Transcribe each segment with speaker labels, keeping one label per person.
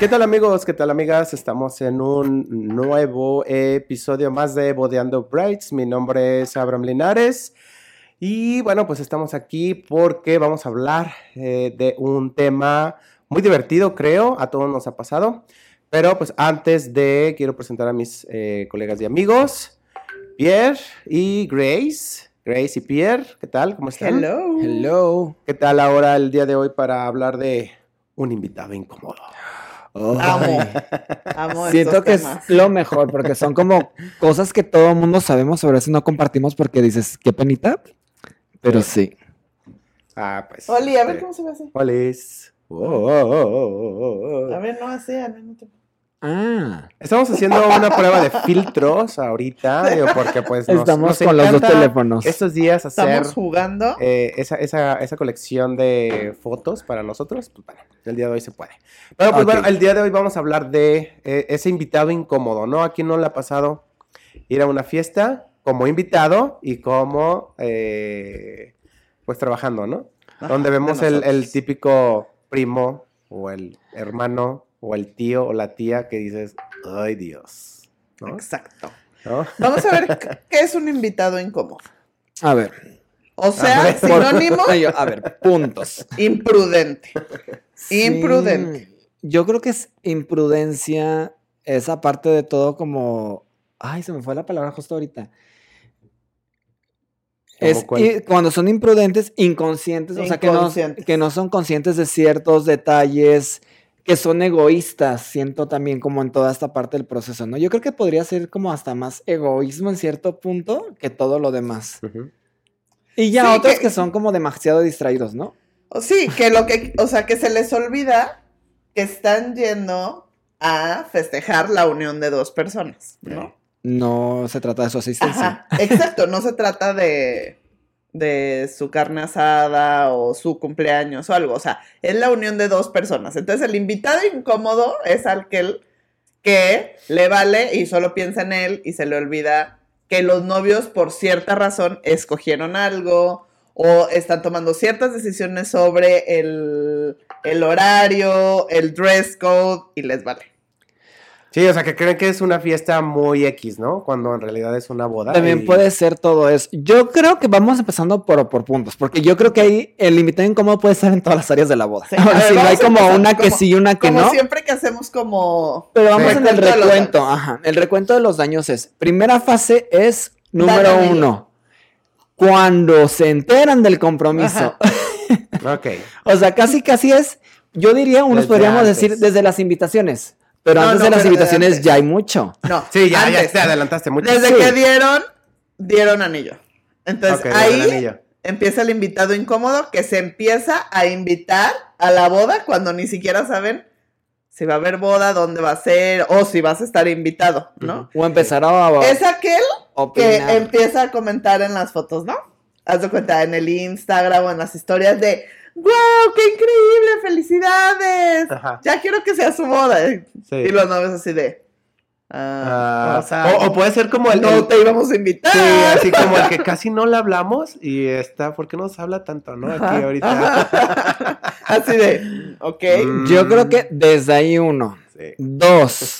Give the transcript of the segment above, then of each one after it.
Speaker 1: ¿Qué tal amigos? ¿Qué tal amigas? Estamos en un nuevo episodio más de Bodeando Brights. Mi nombre es Abraham Linares. Y bueno, pues estamos aquí porque vamos a hablar eh, de un tema muy divertido, creo. A todos nos ha pasado. Pero pues antes de, quiero presentar a mis eh, colegas y amigos, Pierre y Grace. Grace y Pierre, ¿qué tal? ¿Cómo están?
Speaker 2: Hello.
Speaker 3: Hello.
Speaker 1: ¿Qué tal ahora el día de hoy para hablar de un invitado incómodo?
Speaker 2: Amo. Amo
Speaker 3: Siento
Speaker 2: estos
Speaker 3: que es lo mejor, porque son como cosas que todo el mundo sabemos, pero a veces no compartimos porque dices, qué penita. Pero sí.
Speaker 1: Ah, pues.
Speaker 2: Oli, a ver
Speaker 1: este,
Speaker 2: cómo se ve así.
Speaker 1: Olis. Oh, oh, oh, oh, oh, oh.
Speaker 2: A ver, no así, a ver, no te-
Speaker 3: Ah,
Speaker 1: Estamos haciendo una prueba de filtros ahorita, digo, porque pues nos,
Speaker 3: estamos
Speaker 1: nos
Speaker 3: con los dos teléfonos.
Speaker 1: Estos días hacer
Speaker 2: Estamos jugando.
Speaker 1: eh, esa, esa, esa colección de fotos para nosotros, pues bueno, el día de hoy se puede. Pero pues bueno, el día de hoy vamos a hablar de eh, ese invitado incómodo, ¿no? ¿A quién no le ha pasado ir a una fiesta como invitado y como, eh, pues trabajando, ¿no?
Speaker 2: Ajá,
Speaker 1: Donde
Speaker 2: de
Speaker 1: vemos el, el típico primo o el hermano o el tío o la tía que dices, ay Dios, ¿no?
Speaker 2: Exacto.
Speaker 1: ¿No?
Speaker 2: Vamos a ver qué- es un invitado incómodo.
Speaker 3: a ver.
Speaker 2: O sea,
Speaker 1: ver,
Speaker 2: sinónimo,
Speaker 3: a ver, puntos.
Speaker 2: imprudente.
Speaker 3: Sí,
Speaker 2: Imprudente.
Speaker 3: yo creo que es imprudencia esa parte de todo como... Ay, se me fue la palabra justo ahorita.
Speaker 1: ¿Cómo
Speaker 3: Es cuando son imprudentes, inconscientes, o sea, que no,
Speaker 2: Inconscientes.
Speaker 3: que no son conscientes de ciertos detalles, que son egoístas, siento también como en toda esta parte del proceso, ¿no? Yo creo que podría ser como hasta más egoísmo en cierto punto que todo lo demás. Y ya
Speaker 2: Sí,
Speaker 3: otros
Speaker 2: que-
Speaker 3: que son como demasiado distraídos, ¿no?
Speaker 2: O Sí, que lo que, o sea, que se les olvida que están yendo a festejar la unión de dos personas, ¿no?
Speaker 3: No se trata de su asistencia.
Speaker 2: Ajá, exacto, no se trata de, de su carne asada o su cumpleaños o algo, o sea, es la unión de dos personas. Entonces el invitado incómodo es aquel que le vale y solo piensa en él y se le olvida que los novios por cierta razón escogieron algo o están tomando ciertas decisiones sobre el, el horario, el dress code y les vale.
Speaker 1: Sí, o sea, que creen que es una fiesta muy X, ¿no? Cuando en realidad es una boda.
Speaker 3: También
Speaker 1: y-
Speaker 3: puede ser todo eso. Yo creo que vamos empezando por, por puntos, porque yo creo que ahí el invitado incómodo puede estar en todas las áreas de la boda.
Speaker 2: Sí,
Speaker 3: Ahora
Speaker 2: a ver,
Speaker 3: sí, no hay como una que
Speaker 2: como-
Speaker 3: sí y una que
Speaker 2: Como
Speaker 3: no.
Speaker 2: siempre que hacemos como...
Speaker 3: Pero vamos
Speaker 2: Sí.
Speaker 3: en el
Speaker 2: Recuento.
Speaker 3: Ajá. El recuento de los daños es: primera fase es número
Speaker 2: Dale,
Speaker 3: uno. Cuando se enteran del compromiso.
Speaker 1: Ok.
Speaker 3: o sea, casi casi es. Yo diría, unos
Speaker 1: Desde
Speaker 3: podríamos
Speaker 1: antes.
Speaker 3: decir desde las invitaciones. Pero
Speaker 2: No,
Speaker 3: antes
Speaker 2: no,
Speaker 3: de las invitaciones ya hay mucho.
Speaker 2: No,
Speaker 1: Sí, ya, ya te adelantaste mucho.
Speaker 2: Desde
Speaker 3: Sí.
Speaker 2: que dieron, dieron anillo. Entonces ahí
Speaker 1: anillo.
Speaker 2: empieza el invitado incómodo que se empieza a invitar a la boda cuando ni siquiera saben si va a haber boda, dónde va a ser o si vas a estar invitado, ¿no?
Speaker 3: O empezar a, a
Speaker 2: Es aquel que empieza a comentar en las fotos, ¿no? Haz de cuenta en el Instagram o en las historias de ¡Wow! ¡Qué increíble! ¡Felicidades!
Speaker 1: Ajá.
Speaker 2: Ya quiero que sea su boda.
Speaker 1: Sí.
Speaker 2: Y los novios así de. ah,
Speaker 1: Ah,
Speaker 2: o sea,
Speaker 1: o, o puede ser como el.
Speaker 2: no
Speaker 1: el-
Speaker 2: te íbamos a invitar.
Speaker 1: Sí, así como el que casi no le hablamos y está, ¿por qué nos habla tanto, no? Aquí
Speaker 2: Ajá,
Speaker 1: ahorita.
Speaker 2: ajá. Así de, ok.
Speaker 1: Mm.
Speaker 3: Yo creo que desde ahí uno.
Speaker 1: Sí.
Speaker 3: Dos,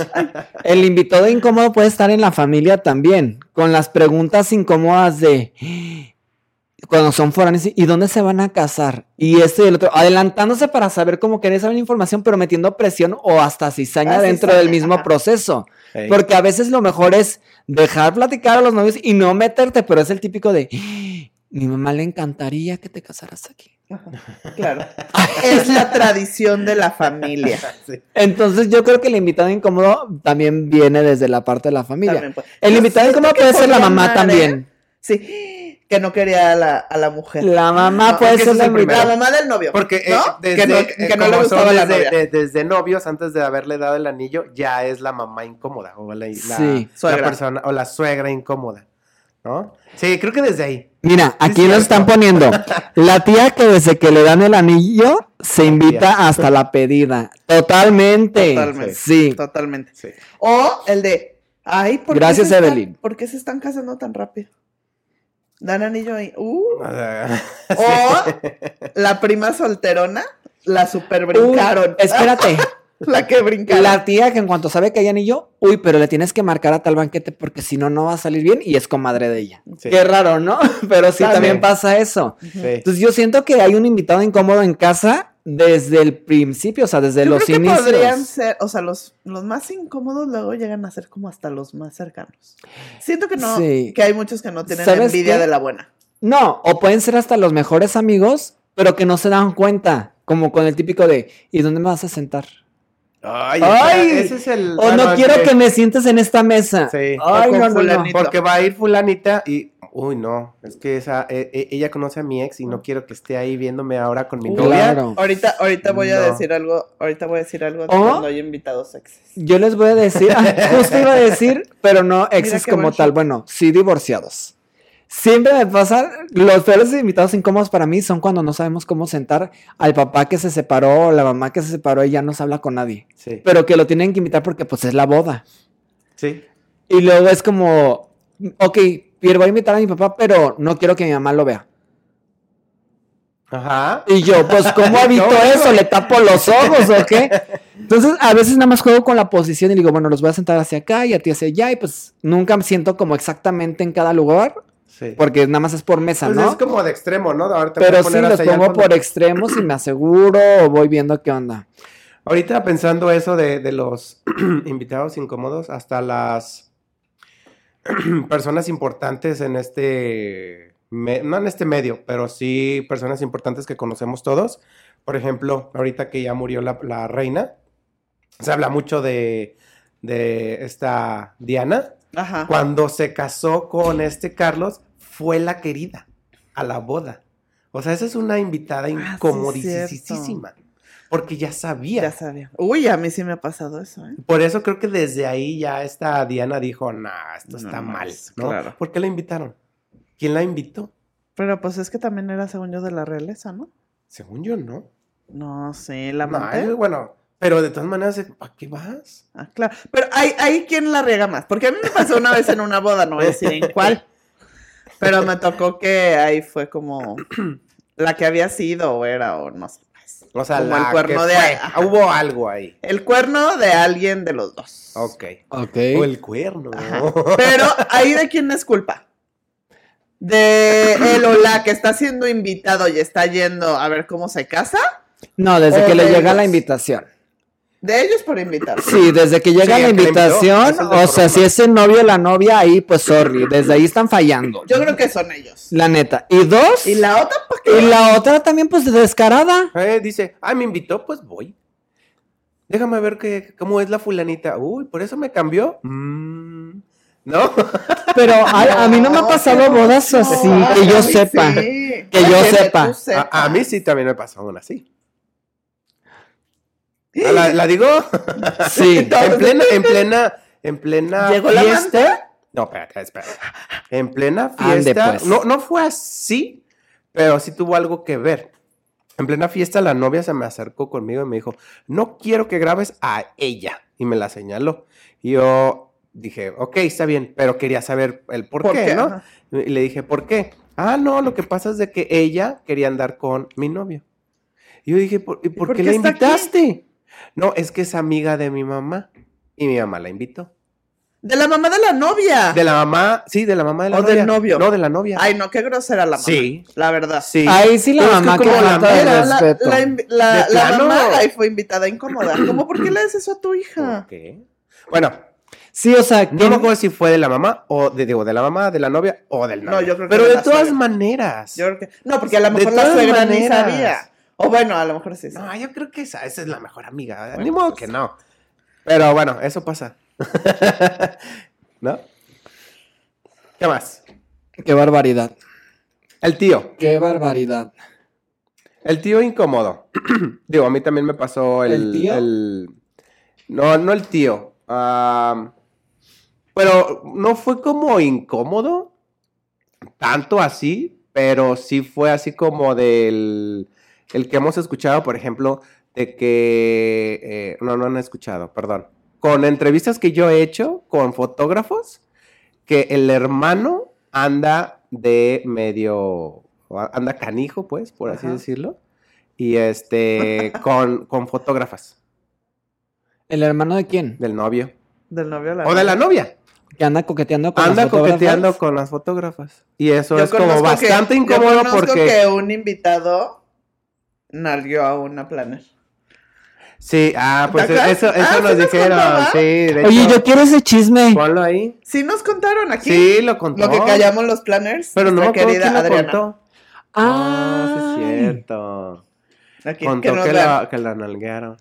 Speaker 3: el invitado incómodo puede estar en la familia también, con las preguntas incómodas de cuando son foráneos, ¿y dónde se van a casar? Y esto y el otro, adelantándose para saber cómo querer saber información, pero metiendo presión o hasta cizaña
Speaker 2: Ah,
Speaker 3: dentro
Speaker 2: cizaña,
Speaker 3: del mismo proceso. Porque a veces lo mejor es dejar platicar a los novios y no meterte, pero es el típico de, mi mamá le encantaría que te casaras aquí.
Speaker 2: Claro. Es la tradición de la familia.
Speaker 1: Sí.
Speaker 3: Entonces yo creo que el invitado incómodo también viene desde la parte de la familia.
Speaker 2: También puede-
Speaker 3: El invitado incómodo puede ser la mamá
Speaker 2: amar, ¿eh?
Speaker 3: también.
Speaker 2: Sí, que no quería a la, a la mujer.
Speaker 3: La mamá
Speaker 2: No,
Speaker 3: puede
Speaker 1: porque
Speaker 3: ser la
Speaker 1: es el
Speaker 3: invitada.
Speaker 2: La mamá del novio.
Speaker 1: Porque eh,
Speaker 2: ¿no?
Speaker 1: desde,
Speaker 2: que no,
Speaker 1: eh,
Speaker 2: que no le gustaba la
Speaker 1: desde,
Speaker 2: novia.
Speaker 1: de- desde novios, antes de haberle dado el anillo, ya es la mamá incómoda o la,
Speaker 3: Sí.
Speaker 1: la
Speaker 2: Suegra.
Speaker 1: persona o la suegra incómoda, ¿no? Sí, creo que desde ahí.
Speaker 3: Mira, aquí
Speaker 1: Sí,
Speaker 3: nos
Speaker 1: cierto.
Speaker 3: están poniendo la tía que desde que le dan el anillo se invita hasta la pedida. Totalmente.
Speaker 2: Totalmente.
Speaker 3: Sí.
Speaker 2: Totalmente.
Speaker 1: Sí.
Speaker 2: O el de, ay, ¿por qué
Speaker 3: Gracias,
Speaker 2: están-
Speaker 3: Evelyn.
Speaker 2: ¿Por qué se están casando tan rápido? Dan anillo ahí. Uh.
Speaker 1: O
Speaker 2: la prima solterona, la super brincaron.
Speaker 3: Espérate.
Speaker 2: La que brinca.
Speaker 3: La tía que en cuanto sabe que hay anillo, uy, pero le tienes que marcar a tal banquete porque si no, no va a salir bien y es comadre de ella.
Speaker 1: Sí.
Speaker 3: Qué raro, ¿no? Pero sí,
Speaker 2: También.
Speaker 3: también pasa eso.
Speaker 1: Sí.
Speaker 3: Entonces yo siento que hay un invitado incómodo en casa desde el principio, o sea, desde
Speaker 2: Yo
Speaker 3: los
Speaker 2: creo que
Speaker 3: inicios.
Speaker 2: podrían ser, o sea, los, los más incómodos luego llegan a ser como hasta los más cercanos. Siento que no,
Speaker 3: Sí.
Speaker 2: que hay muchos que no tienen
Speaker 3: ¿Sabes
Speaker 2: envidia
Speaker 3: qué?
Speaker 2: de la buena.
Speaker 3: No, o pueden ser hasta los mejores amigos, pero que no se dan cuenta, como con el típico de, ¿y dónde me vas a sentar?
Speaker 1: Ay,
Speaker 3: Ay,
Speaker 1: ese es el.
Speaker 3: O
Speaker 1: bueno,
Speaker 3: no quiero que me sientes en esta mesa.
Speaker 1: Sí.
Speaker 3: Ay,
Speaker 2: O con
Speaker 3: no, no, no.
Speaker 2: fulanito.
Speaker 1: Porque va a ir fulanita y. Uy, no. Es que esa, eh, ella conoce a mi ex y no quiero que esté ahí viéndome ahora con mi novia.
Speaker 3: Claro.
Speaker 2: Ahorita, ahorita voy a decir algo, ahorita voy a decir algo de
Speaker 3: ¿O?
Speaker 2: cuando hay invitados sexys.
Speaker 3: Yo les voy a decir, justo iba a decir, pero no exes como
Speaker 2: buen
Speaker 3: tal. Bueno, sí divorciados. Siempre me pasa, los peores invitados incómodos para mí son cuando no sabemos cómo sentar al papá que se separó o la mamá que se separó y ya no se habla con nadie.
Speaker 1: Sí.
Speaker 3: Pero que lo tienen que invitar porque pues es la boda.
Speaker 1: Sí.
Speaker 3: Y luego es como, ok, Pierre, voy a invitar a mi papá, pero no quiero que mi mamá lo vea.
Speaker 1: Ajá.
Speaker 3: Y yo, pues, ¿cómo habito
Speaker 1: No,
Speaker 3: eso? ¿Le tapo los ojos o qué? Entonces, a veces nada más juego con la posición y digo, bueno, los voy a sentar hacia acá y a ti hacia allá, y pues nunca me siento como exactamente en cada lugar,
Speaker 1: Sí.
Speaker 3: porque nada más es por mesa,
Speaker 1: Pues
Speaker 3: ¿no?
Speaker 1: es como de extremo, ¿no? Ahora te voy a
Speaker 3: Pero sí,
Speaker 1: poner
Speaker 3: los pongo por extremos y me aseguro o voy viendo qué onda.
Speaker 1: Ahorita pensando eso de, de los invitados incómodos, hasta las personas importantes en este, me- no en este medio, pero sí personas importantes que conocemos todos. Por ejemplo, ahorita que ya murió la, la reina, se habla mucho de, de esta Diana.
Speaker 2: Ajá.
Speaker 1: Cuando se casó con este Carlos, fue la querida a la boda. O sea, esa es una invitada
Speaker 2: Ah, sí,
Speaker 1: incomodísima. porque ya sabía.
Speaker 2: Ya sabía. Uy, a mí sí me ha pasado eso, ¿eh?
Speaker 1: Por eso creo que desde ahí ya esta Diana dijo, nah, esto está
Speaker 2: No,
Speaker 1: mal, ¿no?
Speaker 2: claro.
Speaker 1: ¿Por qué la invitaron? ¿Quién la invitó?
Speaker 2: Pero pues es que también era según yo de la realeza, ¿no?
Speaker 1: Según yo, no.
Speaker 2: No sé, la
Speaker 1: No,
Speaker 2: amante.
Speaker 1: eh, bueno, pero de todas maneras, ¿para qué vas?
Speaker 2: Ah, claro. Pero hay, hay quien la riega más. Porque a mí me pasó una vez en una boda, no voy a decir en cuál. Pero me tocó que ahí fue como la que había sido o era o no sé. pues.
Speaker 1: O sea,
Speaker 2: Como el
Speaker 1: la
Speaker 2: cuerno
Speaker 1: que
Speaker 2: de-
Speaker 1: fue.
Speaker 2: ajá.
Speaker 1: Hubo algo ahí.
Speaker 2: El cuerno de alguien de los dos.
Speaker 1: Ok.
Speaker 3: Ok.
Speaker 1: O el cuerno.
Speaker 2: Ajá. Pero ahí de quién es culpa. De él o la que está siendo invitado y está yendo a ver cómo se casa.
Speaker 3: No, desde
Speaker 2: O
Speaker 3: que le llega la invitación.
Speaker 2: De ellos por invitar.
Speaker 3: Sí, desde que llega
Speaker 1: Sí,
Speaker 3: la
Speaker 1: que invitó,
Speaker 3: invitación, o sea, si es el novio o la novia, ahí pues sorry, desde ahí están fallando.
Speaker 2: Yo creo que son ellos.
Speaker 3: La neta. Y dos,
Speaker 2: Y la otra, ¿para qué?
Speaker 3: y la otra también pues descarada.
Speaker 1: Eh, dice, ay, me invitó, pues voy. Déjame ver qué, cómo es la fulanita. Uy, por eso me cambió. Mm, ¿No?
Speaker 3: Pero a, a mí no me ha pasado bodas así,
Speaker 2: No,
Speaker 3: que yo sepa.
Speaker 2: sí.
Speaker 3: que yo sepa.
Speaker 1: A, a mí sí también me pasó una así. Ah, ¿La, la digo?
Speaker 3: Sí.
Speaker 1: en plena, en plena, en plena
Speaker 2: ¿Llegó la
Speaker 1: fiesta. No, espérate, espérate. En plena fiesta.
Speaker 3: pues.
Speaker 1: No, no fue así, pero sí tuvo algo que ver. En plena fiesta, la novia se me acercó conmigo y me dijo: No quiero que grabes a ella. Y me la señaló. Y yo dije: Ok, está bien, pero quería saber el por,
Speaker 2: ¿Por
Speaker 1: qué,
Speaker 2: qué?
Speaker 1: ¿no?
Speaker 2: Ajá.
Speaker 1: Y le dije: ¿Por qué? Ah, no, lo que pasa es de que ella quería andar con mi novio. Y yo dije: ¿Por, y por
Speaker 2: por
Speaker 1: qué
Speaker 2: qué
Speaker 1: la
Speaker 2: aquí?
Speaker 1: No, es que es amiga de mi mamá. Y mi mamá la invitó.
Speaker 2: De la mamá de la novia.
Speaker 1: De la mamá, sí, de la mamá de la
Speaker 2: ¿O
Speaker 1: novia.
Speaker 2: del novio?
Speaker 1: No, de la novia.
Speaker 2: Ay, no, qué grosera la mamá.
Speaker 1: Sí.
Speaker 2: La verdad.
Speaker 1: sí.
Speaker 3: Ahí sí la
Speaker 1: Pero es que
Speaker 3: mamá que
Speaker 1: la
Speaker 2: la, la mamá ahí fue invitada incómoda. ¿Cómo por qué le haces eso a tu
Speaker 1: ¿Por
Speaker 2: hija?
Speaker 1: qué? Bueno,
Speaker 3: Sí, o sea, que
Speaker 1: no me acuerdo si fue de la mamá o de, digo, de la mamá, de la novia o del
Speaker 2: No,
Speaker 1: novio.
Speaker 2: yo creo que
Speaker 1: Pero
Speaker 2: de
Speaker 1: todas
Speaker 2: suegra.
Speaker 1: maneras.
Speaker 2: Yo creo que. No, porque a lo
Speaker 1: De
Speaker 2: mejor la suegra ni
Speaker 1: maneras.
Speaker 2: sabía. O bueno, a lo mejor sí. sí.
Speaker 1: No, yo creo que esa, esa es la mejor amiga.
Speaker 2: Bueno,
Speaker 1: Ni modo
Speaker 2: pues
Speaker 1: que no. Pero bueno, eso pasa. ¿No? ¿Qué más?
Speaker 3: qué barbaridad.
Speaker 1: El tío.
Speaker 3: Qué barbaridad.
Speaker 1: El tío incómodo. Digo, a mí también me pasó el.
Speaker 3: ¿El tío?
Speaker 1: el- No, no el tío. pero no fue como incómodo. Tanto así. Pero sí fue así como del. El que hemos escuchado, por ejemplo, de que. eh, no, no han escuchado, perdón. Con entrevistas que yo he hecho con fotógrafos, que el hermano anda de medio. anda canijo, pues, por así
Speaker 2: Ajá.
Speaker 1: decirlo. Y este. con, con fotógrafas.
Speaker 3: ¿El hermano de quién?
Speaker 1: Del novio.
Speaker 2: Del novio la
Speaker 1: O de la novia.
Speaker 3: Que anda coqueteando con
Speaker 1: Anda
Speaker 3: las fotógrafas.
Speaker 1: coqueteando con las fotógrafas. Y eso
Speaker 2: Yo
Speaker 1: es como
Speaker 2: que-
Speaker 1: bastante
Speaker 2: yo
Speaker 1: incómodo
Speaker 2: conozco
Speaker 1: porque.
Speaker 2: que un invitado nalgueó a una planner.
Speaker 1: Sí, ah, pues eso, eso
Speaker 2: Ah,
Speaker 1: nos
Speaker 2: ¿sí nos
Speaker 1: dijeron. Sí, de
Speaker 3: Oye,
Speaker 1: hecho,
Speaker 3: yo quiero ese chisme.
Speaker 1: Ponlo ahí.
Speaker 2: Sí nos contaron aquí.
Speaker 1: Sí, lo contó.
Speaker 2: Lo que callamos los planners.
Speaker 1: Pero no
Speaker 2: querida
Speaker 1: quién lo
Speaker 2: Adriana.
Speaker 1: contó. Ah, sí es cierto.
Speaker 2: Aquí,
Speaker 1: Contó
Speaker 2: que
Speaker 1: que, la, que la nalguearon.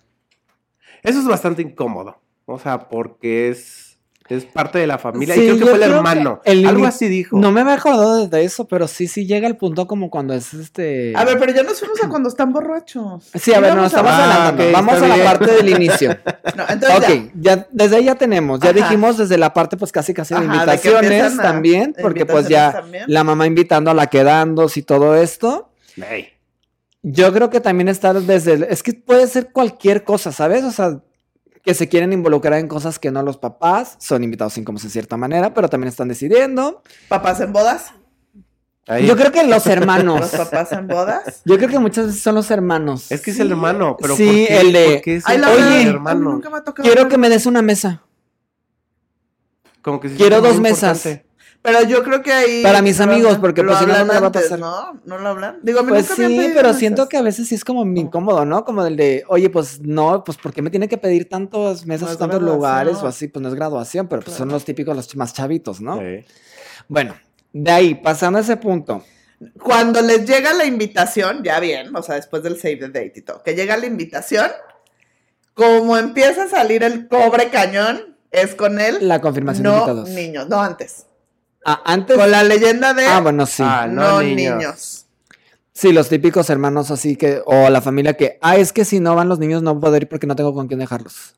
Speaker 1: Eso es bastante incómodo. O sea, porque es, es parte de la familia.
Speaker 3: Sí,
Speaker 1: y creo que
Speaker 3: yo
Speaker 1: fue el
Speaker 3: creo que
Speaker 1: hermano.
Speaker 3: el
Speaker 1: Algo así dijo.
Speaker 3: No me había acordado de eso, pero sí, sí llega el punto como cuando es este.
Speaker 2: A ver, pero ya nos fuimos a cuando están borrachos.
Speaker 3: Sí, a ver, no, estamos
Speaker 1: Ah,
Speaker 3: hablando.
Speaker 1: ok,
Speaker 3: Vamos a la
Speaker 1: bien.
Speaker 3: parte del inicio.
Speaker 2: No, entonces
Speaker 3: ok,
Speaker 2: ya.
Speaker 3: ya, desde ahí ya tenemos. Ya
Speaker 2: Ajá.
Speaker 3: dijimos desde la parte, pues casi casi de
Speaker 2: Ajá, de que
Speaker 3: invitaciones
Speaker 2: a-
Speaker 3: también, porque pues ya
Speaker 2: también.
Speaker 3: la mamá invitando a la quedándose y todo esto.
Speaker 1: Ey.
Speaker 3: Yo creo que también está desde. el- es que puede ser cualquier cosa, ¿sabes? O sea, que se quieren involucrar en cosas que no los papás son invitados incómodos en cierta manera, pero también están decidiendo.
Speaker 2: Papás en bodas.
Speaker 1: Ahí.
Speaker 3: Yo creo que los
Speaker 2: Los
Speaker 3: hermanos.
Speaker 2: papás en bodas.
Speaker 3: Yo creo que muchas veces son los hermanos.
Speaker 1: Es que es el hermano, pero
Speaker 3: Sí,
Speaker 1: ¿por qué?
Speaker 3: el de-
Speaker 1: ¿Por qué es
Speaker 2: Ay,
Speaker 1: el
Speaker 2: la
Speaker 3: Oye,
Speaker 1: hermano?
Speaker 2: nunca me ha tocado
Speaker 3: Quiero que me des una mesa.
Speaker 1: Como que sí
Speaker 3: quiero dos mesas.
Speaker 1: importante.
Speaker 2: Pero yo creo que ahí.
Speaker 3: Para mis amigos, porque, pues, si no, no
Speaker 2: hablan
Speaker 3: me va a
Speaker 2: antes,
Speaker 3: pasar.
Speaker 2: ¿No? ¿No lo hablan? Digo, a mí
Speaker 3: Pues
Speaker 2: nunca me han
Speaker 3: sí, pero
Speaker 2: mesas.
Speaker 3: siento que a veces sí es como incómodo, ¿no? Como del de, oye, pues no, pues ¿por qué me tiene que pedir tantas mesas,
Speaker 2: No
Speaker 3: tantos lugares o así? Pues no es graduación, pero pues son los típicos, los más chavitos, ¿no?
Speaker 1: Sí.
Speaker 3: Bueno, de ahí, pasando a ese punto.
Speaker 2: Cuando les llega la invitación, ya bien, o sea, después del save the date y todo, que llega la invitación, como empieza a salir el cobre cañón, es con él.
Speaker 3: La confirmación de
Speaker 2: no
Speaker 3: invitados.
Speaker 2: niños, no antes.
Speaker 3: Ah, antes.
Speaker 2: Con la leyenda de
Speaker 3: Ah, bueno, sí.
Speaker 1: Ah,
Speaker 2: no,
Speaker 1: no
Speaker 2: niños.
Speaker 1: niños.
Speaker 3: Sí, los típicos hermanos así que, o la familia que, ah, es que si no van los niños no puedo ir porque no tengo con quién dejarlos.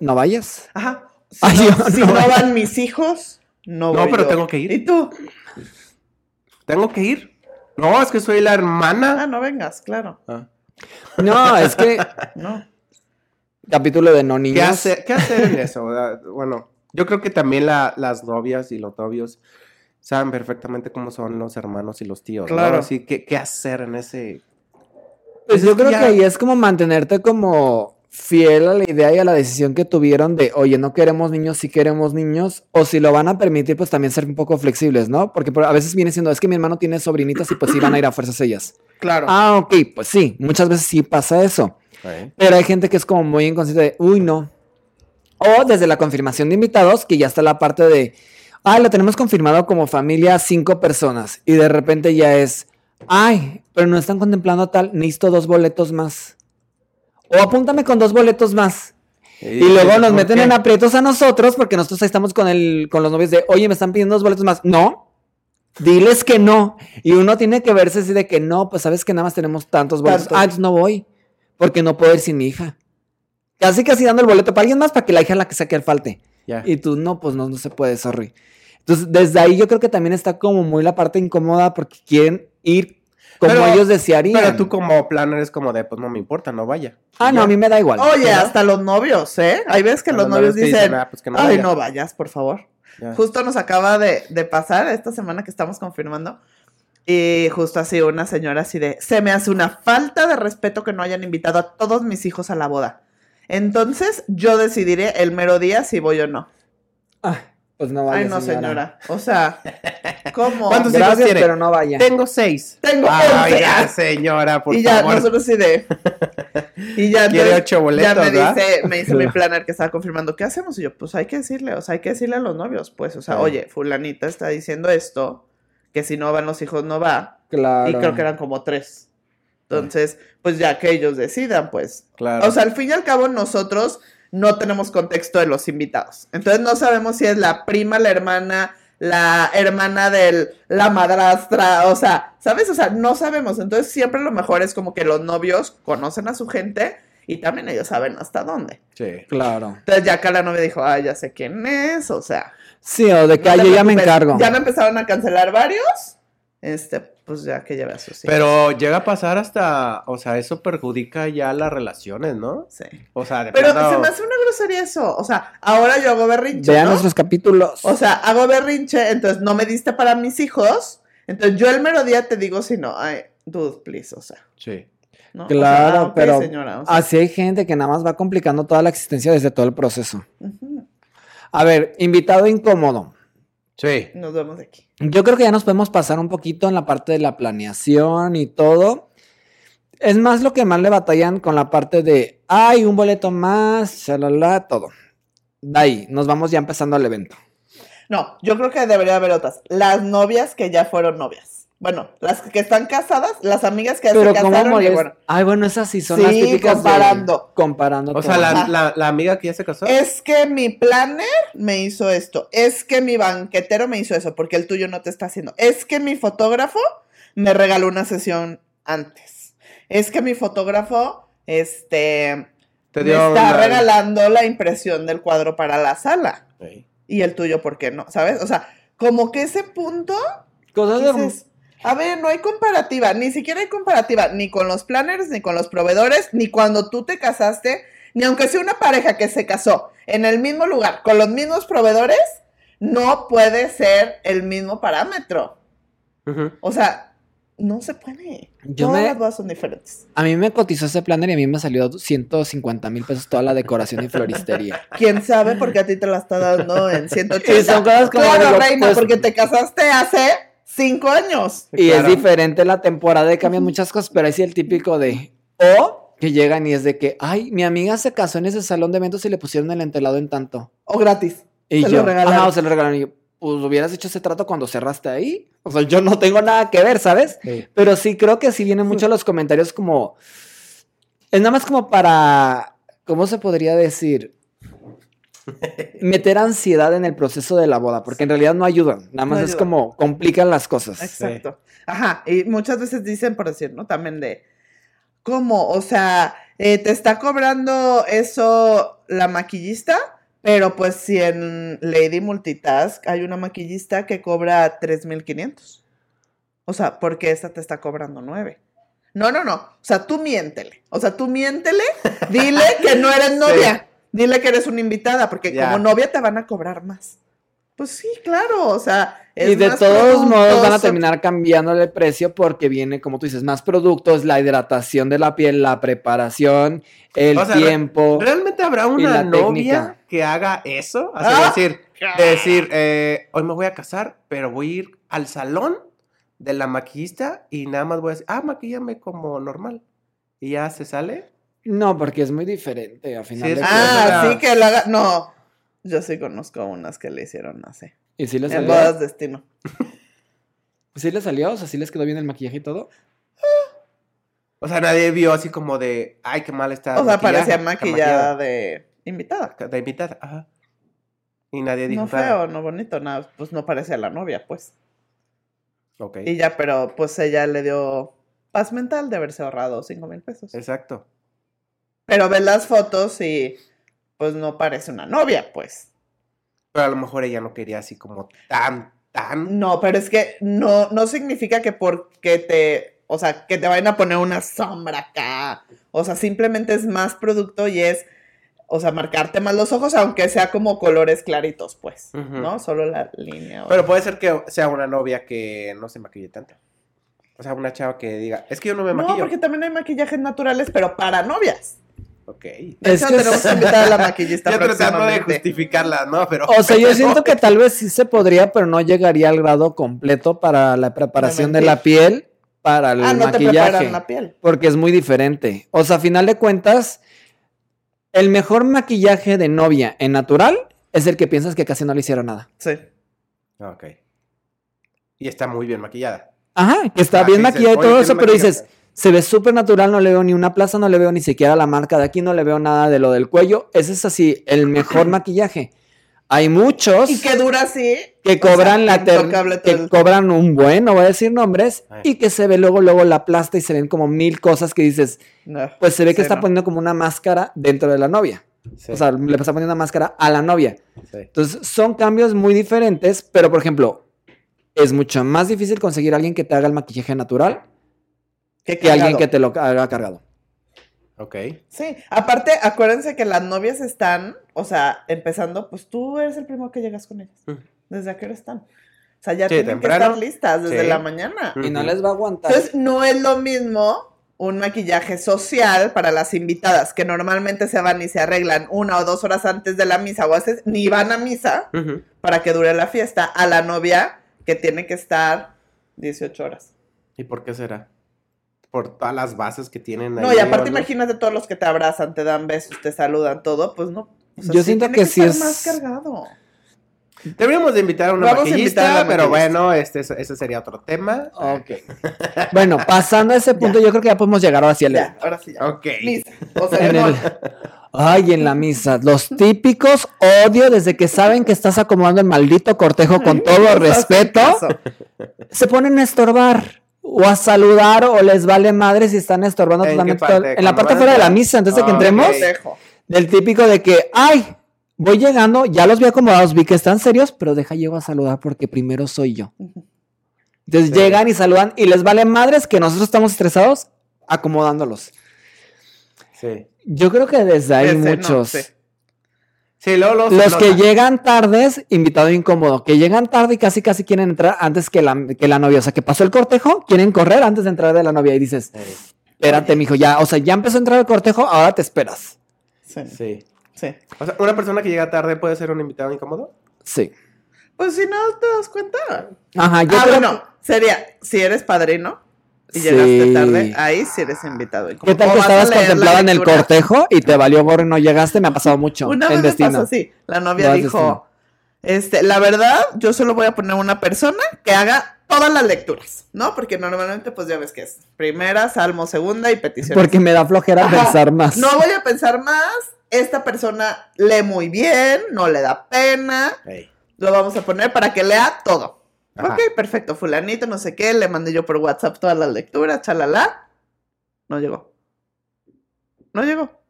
Speaker 3: No vayas.
Speaker 2: Ajá. Si,
Speaker 3: Ay,
Speaker 2: no,
Speaker 3: yo
Speaker 2: si
Speaker 3: no
Speaker 2: no
Speaker 3: voy.
Speaker 2: van mis hijos, no
Speaker 1: No,
Speaker 2: voy
Speaker 1: pero
Speaker 2: yo.
Speaker 1: tengo que ir.
Speaker 2: ¿Y tú?
Speaker 1: ¿Tengo que ir? No, es que soy la
Speaker 2: Ah,
Speaker 1: hermana.
Speaker 2: no vengas, claro.
Speaker 1: Ah.
Speaker 3: No, es que
Speaker 2: No.
Speaker 3: capítulo de no niños.
Speaker 1: ¿Qué hacer, ¿Qué hacer en eso? Ah, Bueno, yo creo que también la- las novias y los novios saben perfectamente cómo son los hermanos y los tíos. ¿no?
Speaker 2: Claro.
Speaker 1: Así que, ¿qué hacer en ese?
Speaker 3: Pues
Speaker 1: Pues
Speaker 3: yo creo
Speaker 1: ya-
Speaker 3: que ahí es como mantenerte como fiel a la idea y a la decisión que tuvieron de, oye, no queremos niños, sí queremos niños, o si lo van a permitir, pues también ser un poco flexibles, ¿no? Porque por- a veces viene siendo, es que mi hermano tiene sobrinitas y pues sí van a ir a fuerzas ellas.
Speaker 2: Claro.
Speaker 3: Ah, ok, pues sí, muchas veces sí pasa eso. Pero hay gente que es como muy inconsciente de, uy, no. O desde la confirmación de invitados, que ya está la parte de, ah, lo tenemos confirmado como familia cinco personas. Y de repente ya es, ay, pero no están contemplando tal, necesito dos boletos más. O apúntame con dos boletos más. Y luego nos
Speaker 1: ¿por
Speaker 3: meten
Speaker 1: qué?
Speaker 3: en aprietos a nosotros porque nosotros ahí estamos con, el, con los novios de, oye, me están pidiendo dos boletos más. No, diles que no. Y uno tiene que verse así de que no, pues sabes que nada más tenemos tantos boletos.
Speaker 2: Tantos.
Speaker 3: Ah, entonces no voy porque no puedo ir sin mi hija. Casi casi dando el boleto para alguien más para que la hija la que saque el falte. Y tú, no, pues no, no se puede, sorry. Entonces, desde ahí yo creo que también está como muy la parte incómoda porque quieren ir como
Speaker 1: Pero-
Speaker 3: ellos desearían.
Speaker 1: Pero tú como planner es como de, pues no me importa, no vaya.
Speaker 3: Ah, no, a mí me da igual.
Speaker 2: Oye,
Speaker 3: ¿verdad?
Speaker 2: hasta los novios, ¿eh? Hay veces que los novios dicen,
Speaker 1: "Ah, pues que no
Speaker 2: ay,
Speaker 1: vaya".
Speaker 2: no vayas, por favor.
Speaker 1: Ya.
Speaker 2: Justo nos acaba de, de pasar esta semana que estamos confirmando. Y justo así una señora así de, se me hace una falta de respeto que no hayan invitado a todos mis hijos a la boda. Entonces yo decidiré el mero día si voy o no.
Speaker 3: Ah, pues no vaya,
Speaker 2: Ay, no, señora. O sea, ¿cómo?
Speaker 1: ¿Cuántos hijos
Speaker 3: Gracias,
Speaker 1: tiene?
Speaker 3: pero no vaya.
Speaker 1: Tengo seis.
Speaker 2: Tengo
Speaker 1: Ay,
Speaker 2: once.
Speaker 1: ya, señora, por
Speaker 2: y ya,
Speaker 1: favor.
Speaker 2: nosotros sí de. Y ya,
Speaker 1: Quiere
Speaker 2: entonces,
Speaker 1: ocho boletos,
Speaker 2: ya me
Speaker 1: ¿verdad?
Speaker 2: dice, me dice mi planner que estaba confirmando, ¿qué hacemos? Y yo, pues hay que decirle, o sea, hay que decirle a los novios, pues, o sea,
Speaker 1: Sí.
Speaker 2: oye, fulanita está diciendo esto, que si no van los hijos no va,
Speaker 3: Claro.
Speaker 2: y creo que eran como tres. Entonces, pues ya que ellos decidan, pues.
Speaker 1: Claro.
Speaker 2: O sea, al fin y al cabo nosotros no tenemos contexto de los invitados. Entonces no sabemos si es la prima, la hermana, la hermana de la madrastra, o sea, ¿sabes? O sea, no sabemos. Entonces siempre lo mejor es como que los novios conocen a su gente y también ellos saben hasta dónde.
Speaker 1: sí.
Speaker 3: Claro.
Speaker 2: Entonces ya acá la novia dijo, ah, ya sé quién es, o sea.
Speaker 3: Sí, o de que
Speaker 2: no
Speaker 3: yo ya me encargo.
Speaker 2: Ya me empezaron a cancelar varios. Este, pues ya que lleve a sus hijos.
Speaker 1: Pero llega a pasar hasta, o sea, eso perjudica ya las relaciones, ¿no?
Speaker 2: Sí.
Speaker 1: O sea, de
Speaker 2: Pero
Speaker 1: plano-
Speaker 2: se me hace una grosería eso. O sea, ahora yo hago berrinche.
Speaker 3: Vean
Speaker 2: ¿no?
Speaker 3: nuestros capítulos.
Speaker 2: O sea, hago berrinche, entonces no me diste para mis hijos. Entonces yo el mero día te digo si no. Ay, dude, please, o sea.
Speaker 1: Sí.
Speaker 2: ¿no? O sea,
Speaker 3: Claro,
Speaker 2: ah,
Speaker 3: pero
Speaker 2: señora, o sea,
Speaker 3: Así hay gente que nada más va complicando toda la existencia desde todo el proceso. A ver, invitado incómodo.
Speaker 1: Sí.
Speaker 2: nos vemos de aquí.
Speaker 3: Yo creo que ya nos podemos pasar un poquito en la parte de la planeación y todo. Es más lo que más le batallan con la parte de, ay, un boleto más, shalala, todo. De ahí, nos vamos ya empezando el evento.
Speaker 2: No, yo creo que debería haber otras. Las novias que ya fueron novias. Bueno, las que están casadas, las amigas que ya
Speaker 3: Pero
Speaker 2: se
Speaker 3: cómo
Speaker 2: casaron y bueno.
Speaker 3: Ay, bueno, esas sí son
Speaker 2: Sí,
Speaker 3: las típicas de-
Speaker 2: comparando.
Speaker 3: comparando.
Speaker 1: O sea, la, la- la amiga que ya se casó.
Speaker 2: Es que mi planner me hizo esto. Es que mi banquetero me hizo eso, porque el tuyo no te está haciendo. Es que mi fotógrafo me regaló una sesión antes. Es que mi fotógrafo, este,
Speaker 1: Te
Speaker 2: me
Speaker 1: dio
Speaker 2: está
Speaker 1: una-
Speaker 2: regalando la impresión del cuadro para la sala. Y el tuyo, ¿por qué no? ¿Sabes? O sea, como que ese punto
Speaker 3: Cosas de-
Speaker 2: dices, a ver, no hay comparativa, ni siquiera hay comparativa, ni con los planners, ni con los proveedores, ni cuando tú te casaste, ni aunque sea una pareja que se casó en el mismo lugar, con los mismos proveedores, no puede ser el mismo parámetro. O sea, no se puede.
Speaker 3: Yo
Speaker 2: Todas
Speaker 3: me-
Speaker 2: las bodas son diferentes.
Speaker 3: A mí me cotizó ese planner y a mí me salió 150 mil pesos toda la decoración y floristería.
Speaker 2: ¿Quién sabe por qué a ti te la está dando en 180?
Speaker 3: Y son cosas como
Speaker 2: claro,
Speaker 3: digo,
Speaker 2: reina,
Speaker 3: pues-
Speaker 2: porque te casaste hace cinco años.
Speaker 3: Y
Speaker 1: Claro.
Speaker 3: es diferente la temporada y cambian muchas cosas, pero ahí sí el típico de. O que llegan y es de que, ay, mi amiga se casó en ese salón de eventos y le pusieron el entelado en tanto.
Speaker 2: O gratis.
Speaker 3: Y
Speaker 2: Se
Speaker 3: yo,
Speaker 2: lo regalaron.
Speaker 3: ajá, o se lo regalaron. Y yo, pues hubieras hecho ese trato cuando cerraste ahí. O sea, yo no tengo nada que ver, ¿sabes?
Speaker 1: Sí.
Speaker 3: Pero sí creo que sí vienen mucho los comentarios como. Es nada más como para. ¿Cómo se podría decir? Meter ansiedad en el proceso de la boda, porque en realidad no ayudan. Nada más
Speaker 2: No
Speaker 3: es como complican las cosas.
Speaker 2: Exacto. Ajá, y muchas veces dicen, por decir, ¿no? También de, ¿cómo? O sea, eh, te está cobrando eso la maquillista, pero pues si en Lady Multitask hay una maquillista que cobra 3.500. O sea, porque esta te está cobrando 9. No, no, no. O sea, tú miéntele. O sea, tú miéntele, dile que no eres novia. Dile que eres una invitada, porque
Speaker 1: Ya.
Speaker 2: como novia te van a cobrar más. Pues sí, claro. O sea, es
Speaker 3: y de
Speaker 2: más
Speaker 3: todos modos van a terminar cambiándole el precio porque viene, como tú dices, más productos, la hidratación de la piel, la preparación, el
Speaker 1: O sea, re-
Speaker 3: tiempo.
Speaker 1: ¿Realmente habrá una novia
Speaker 3: técnica.
Speaker 1: que haga eso? Así
Speaker 2: Ah.
Speaker 1: decir, de decir, eh, hoy me voy a casar, pero voy a ir al salón de la maquillista y nada más voy a decir, ah, maquillame como normal. Y ya se sale.
Speaker 3: No, porque es muy diferente a final
Speaker 1: Sí,
Speaker 3: de.
Speaker 2: Ah,
Speaker 1: Era-
Speaker 2: sí que la haga. No. Yo sí conozco unas que le hicieron así.
Speaker 3: ¿Y sí le
Speaker 2: En
Speaker 3: salió?
Speaker 2: bodas destino.
Speaker 3: ¿Sí le salió? O sea, ¿sí les quedó bien el maquillaje y todo?
Speaker 1: O sea, nadie vio así como de, ay, qué mal está.
Speaker 2: O sea, parecía maquillada de invitada.
Speaker 1: De invitada, ajá. Y nadie dijo
Speaker 2: No
Speaker 1: nada.
Speaker 2: feo, no bonito, nada. Pues no parecía la novia, pues.
Speaker 1: Ok,
Speaker 2: Y ya, pero pues ella le dio paz mental de haberse ahorrado cinco mil pesos.
Speaker 1: exacto.
Speaker 2: Pero ves las fotos y pues no parece una novia, pues.
Speaker 1: Pero a lo mejor ella no quería así como tan, tan.
Speaker 2: No, pero es que no, no significa que porque te, o sea, que te vayan a poner una sombra acá. O sea, simplemente es más producto y es, o sea, marcarte más los ojos, aunque sea como colores claritos, pues. ¿no? Solo la línea. o-
Speaker 1: Pero puede ser que sea una novia que no se maquille tanto. O sea, una chava que diga, es que yo no me
Speaker 2: no,
Speaker 1: maquillo.
Speaker 2: porque también hay maquillajes naturales, pero para novias.
Speaker 1: Ok.
Speaker 3: Es que
Speaker 2: tenemos
Speaker 3: es-
Speaker 2: que invitar a la maquillista
Speaker 1: Ya tratando de justificarla, ¿no? Pero.
Speaker 3: O sea, yo siento que tal vez sí se podría, pero no llegaría al grado completo para la preparación de la piel para el
Speaker 2: Ah, no te
Speaker 3: maquillaje.
Speaker 2: preparan la piel.
Speaker 3: Porque es muy diferente. O sea, a final de cuentas, el mejor maquillaje de novia en natural es el que piensas que casi no le hicieron nada.
Speaker 2: Sí.
Speaker 1: Ok. Y está muy bien maquillada.
Speaker 3: Ajá, que está
Speaker 1: Ah,
Speaker 3: bien maquillada y
Speaker 1: "Oye,
Speaker 3: todo
Speaker 1: ¿quién
Speaker 3: eso, pero
Speaker 1: maquilla?"
Speaker 3: dices, se ve súper natural, no le veo ni una plaza, no le veo ni siquiera la marca de aquí, no le veo nada de lo del cuello. Ese es así, el mejor maquillaje. Hay muchos
Speaker 2: Y que dura así.
Speaker 3: que
Speaker 2: o sea,
Speaker 3: cobran la que
Speaker 2: el-
Speaker 3: cobran un buen, no voy a decir nombres,
Speaker 1: Ay.
Speaker 3: y que se ve luego, luego la plasta y se ven como mil cosas que dices,
Speaker 2: No.
Speaker 3: pues se ve que
Speaker 2: Sí,
Speaker 3: está
Speaker 2: no.
Speaker 3: poniendo como una máscara dentro de la novia.
Speaker 1: Sí,
Speaker 3: O sea, le está poniendo una máscara a la novia.
Speaker 1: sí.
Speaker 3: Entonces, son cambios muy diferentes, pero por ejemplo, es mucho más difícil conseguir a alguien que te haga el maquillaje natural Que alguien que te lo haga cargado.
Speaker 1: Ok.
Speaker 2: Sí, aparte, acuérdense que las novias están, o sea, empezando, pues tú eres el primero que llegas con ellas.
Speaker 1: Mm.
Speaker 2: ¿Desde a qué hora están? O sea, ya
Speaker 1: Sí,
Speaker 2: tienen
Speaker 1: temprano.
Speaker 2: que estar listas desde
Speaker 1: Sí.
Speaker 2: la mañana.
Speaker 3: Y no les va a aguantar.
Speaker 2: Entonces, no es lo mismo un maquillaje social para las invitadas, que normalmente se van y se arreglan una o dos horas antes de la misa, o a veces ni van a misa para que dure la fiesta, a la novia que tiene que estar 18 horas.
Speaker 1: ¿Y por qué será? Por todas las bases que tienen ahí.
Speaker 2: No, y aparte
Speaker 1: ¿o no?
Speaker 2: imagínate todos los que te abrazan, te dan besos, te saludan, todo, pues no. o sea,
Speaker 3: Yo siento
Speaker 2: tiene
Speaker 3: que sí
Speaker 2: estar
Speaker 3: es-
Speaker 2: más cargado.
Speaker 1: Deberíamos de invitar a una
Speaker 2: Vamos a invitar a
Speaker 1: maquillista,
Speaker 2: la
Speaker 1: pero
Speaker 2: maquillista.
Speaker 1: bueno, este, ese sería otro tema.
Speaker 3: Ok. Bueno, pasando a ese punto, yo creo que ya podemos llegar ahora sí al
Speaker 2: Ya, ahora sí ya.
Speaker 1: Ok.
Speaker 2: Misa. O
Speaker 3: En el-. Ay, en la misa. Los típicos odio desde que saben que estás acomodando el maldito cortejo con todo respeto. Se ponen a estorbar o a saludar o les vale madre si están estorbando
Speaker 1: ¿En
Speaker 3: totalmente.
Speaker 1: parte?
Speaker 3: En la
Speaker 1: ¿Cuando
Speaker 3: parte fuera de la misa, antes de que
Speaker 1: Ah,
Speaker 3: entremos. Del típico de que, ay, voy llegando, ya los vi acomodados, vi que están serios, pero deja llego a saludar porque primero soy yo. Entonces
Speaker 1: Sí.
Speaker 3: llegan y saludan y les vale madres que nosotros estamos estresados acomodándolos.
Speaker 1: Sí.
Speaker 3: Yo creo que desde ahí
Speaker 2: Ese no,
Speaker 3: muchos.
Speaker 2: sí.
Speaker 1: Sí, luego, luego se
Speaker 3: Los que llegan tardes, invitado incómodo. Que llegan tarde y casi casi quieren entrar antes que la, que la novia. O sea, que pasó el cortejo, quieren correr antes de entrar de la novia. Y dices, espérate, mijo, ya, o sea, ya empezó a entrar el cortejo, ahora te esperas.
Speaker 2: Sí,
Speaker 1: Sí.
Speaker 2: sí.
Speaker 1: O sea, ¿una persona que llega tarde puede ser un invitado incómodo?
Speaker 3: Sí.
Speaker 2: Pues si no te das cuenta.
Speaker 3: Ajá, yo
Speaker 2: ah,
Speaker 3: creo
Speaker 2: bueno, sería, si eres padrino y
Speaker 3: Sí.
Speaker 2: llegaste tarde, ahí sí eres invitado.
Speaker 3: ¿Qué tal que estabas contemplada en el cortejo y te valió gorro y no llegaste? Me ha pasado mucho.
Speaker 2: Una
Speaker 3: en
Speaker 2: vez me
Speaker 3: destino.
Speaker 2: pasó así. La novia
Speaker 3: No,
Speaker 2: dijo, este, la verdad, yo solo voy a poner una persona que haga todas las lecturas, ¿no? Porque normalmente, pues ya ves que es primera, salmo, segunda y petición.
Speaker 3: Porque me da flojera
Speaker 2: Ajá.
Speaker 3: pensar más.
Speaker 2: No voy a pensar más. Esta persona lee muy bien, no le da pena. Lo vamos a poner para que lea todo.
Speaker 1: Ajá.
Speaker 2: Ok, perfecto, fulanito, no sé qué, le mandé yo por WhatsApp todas las lecturas, chalala. No llegó. No llegó.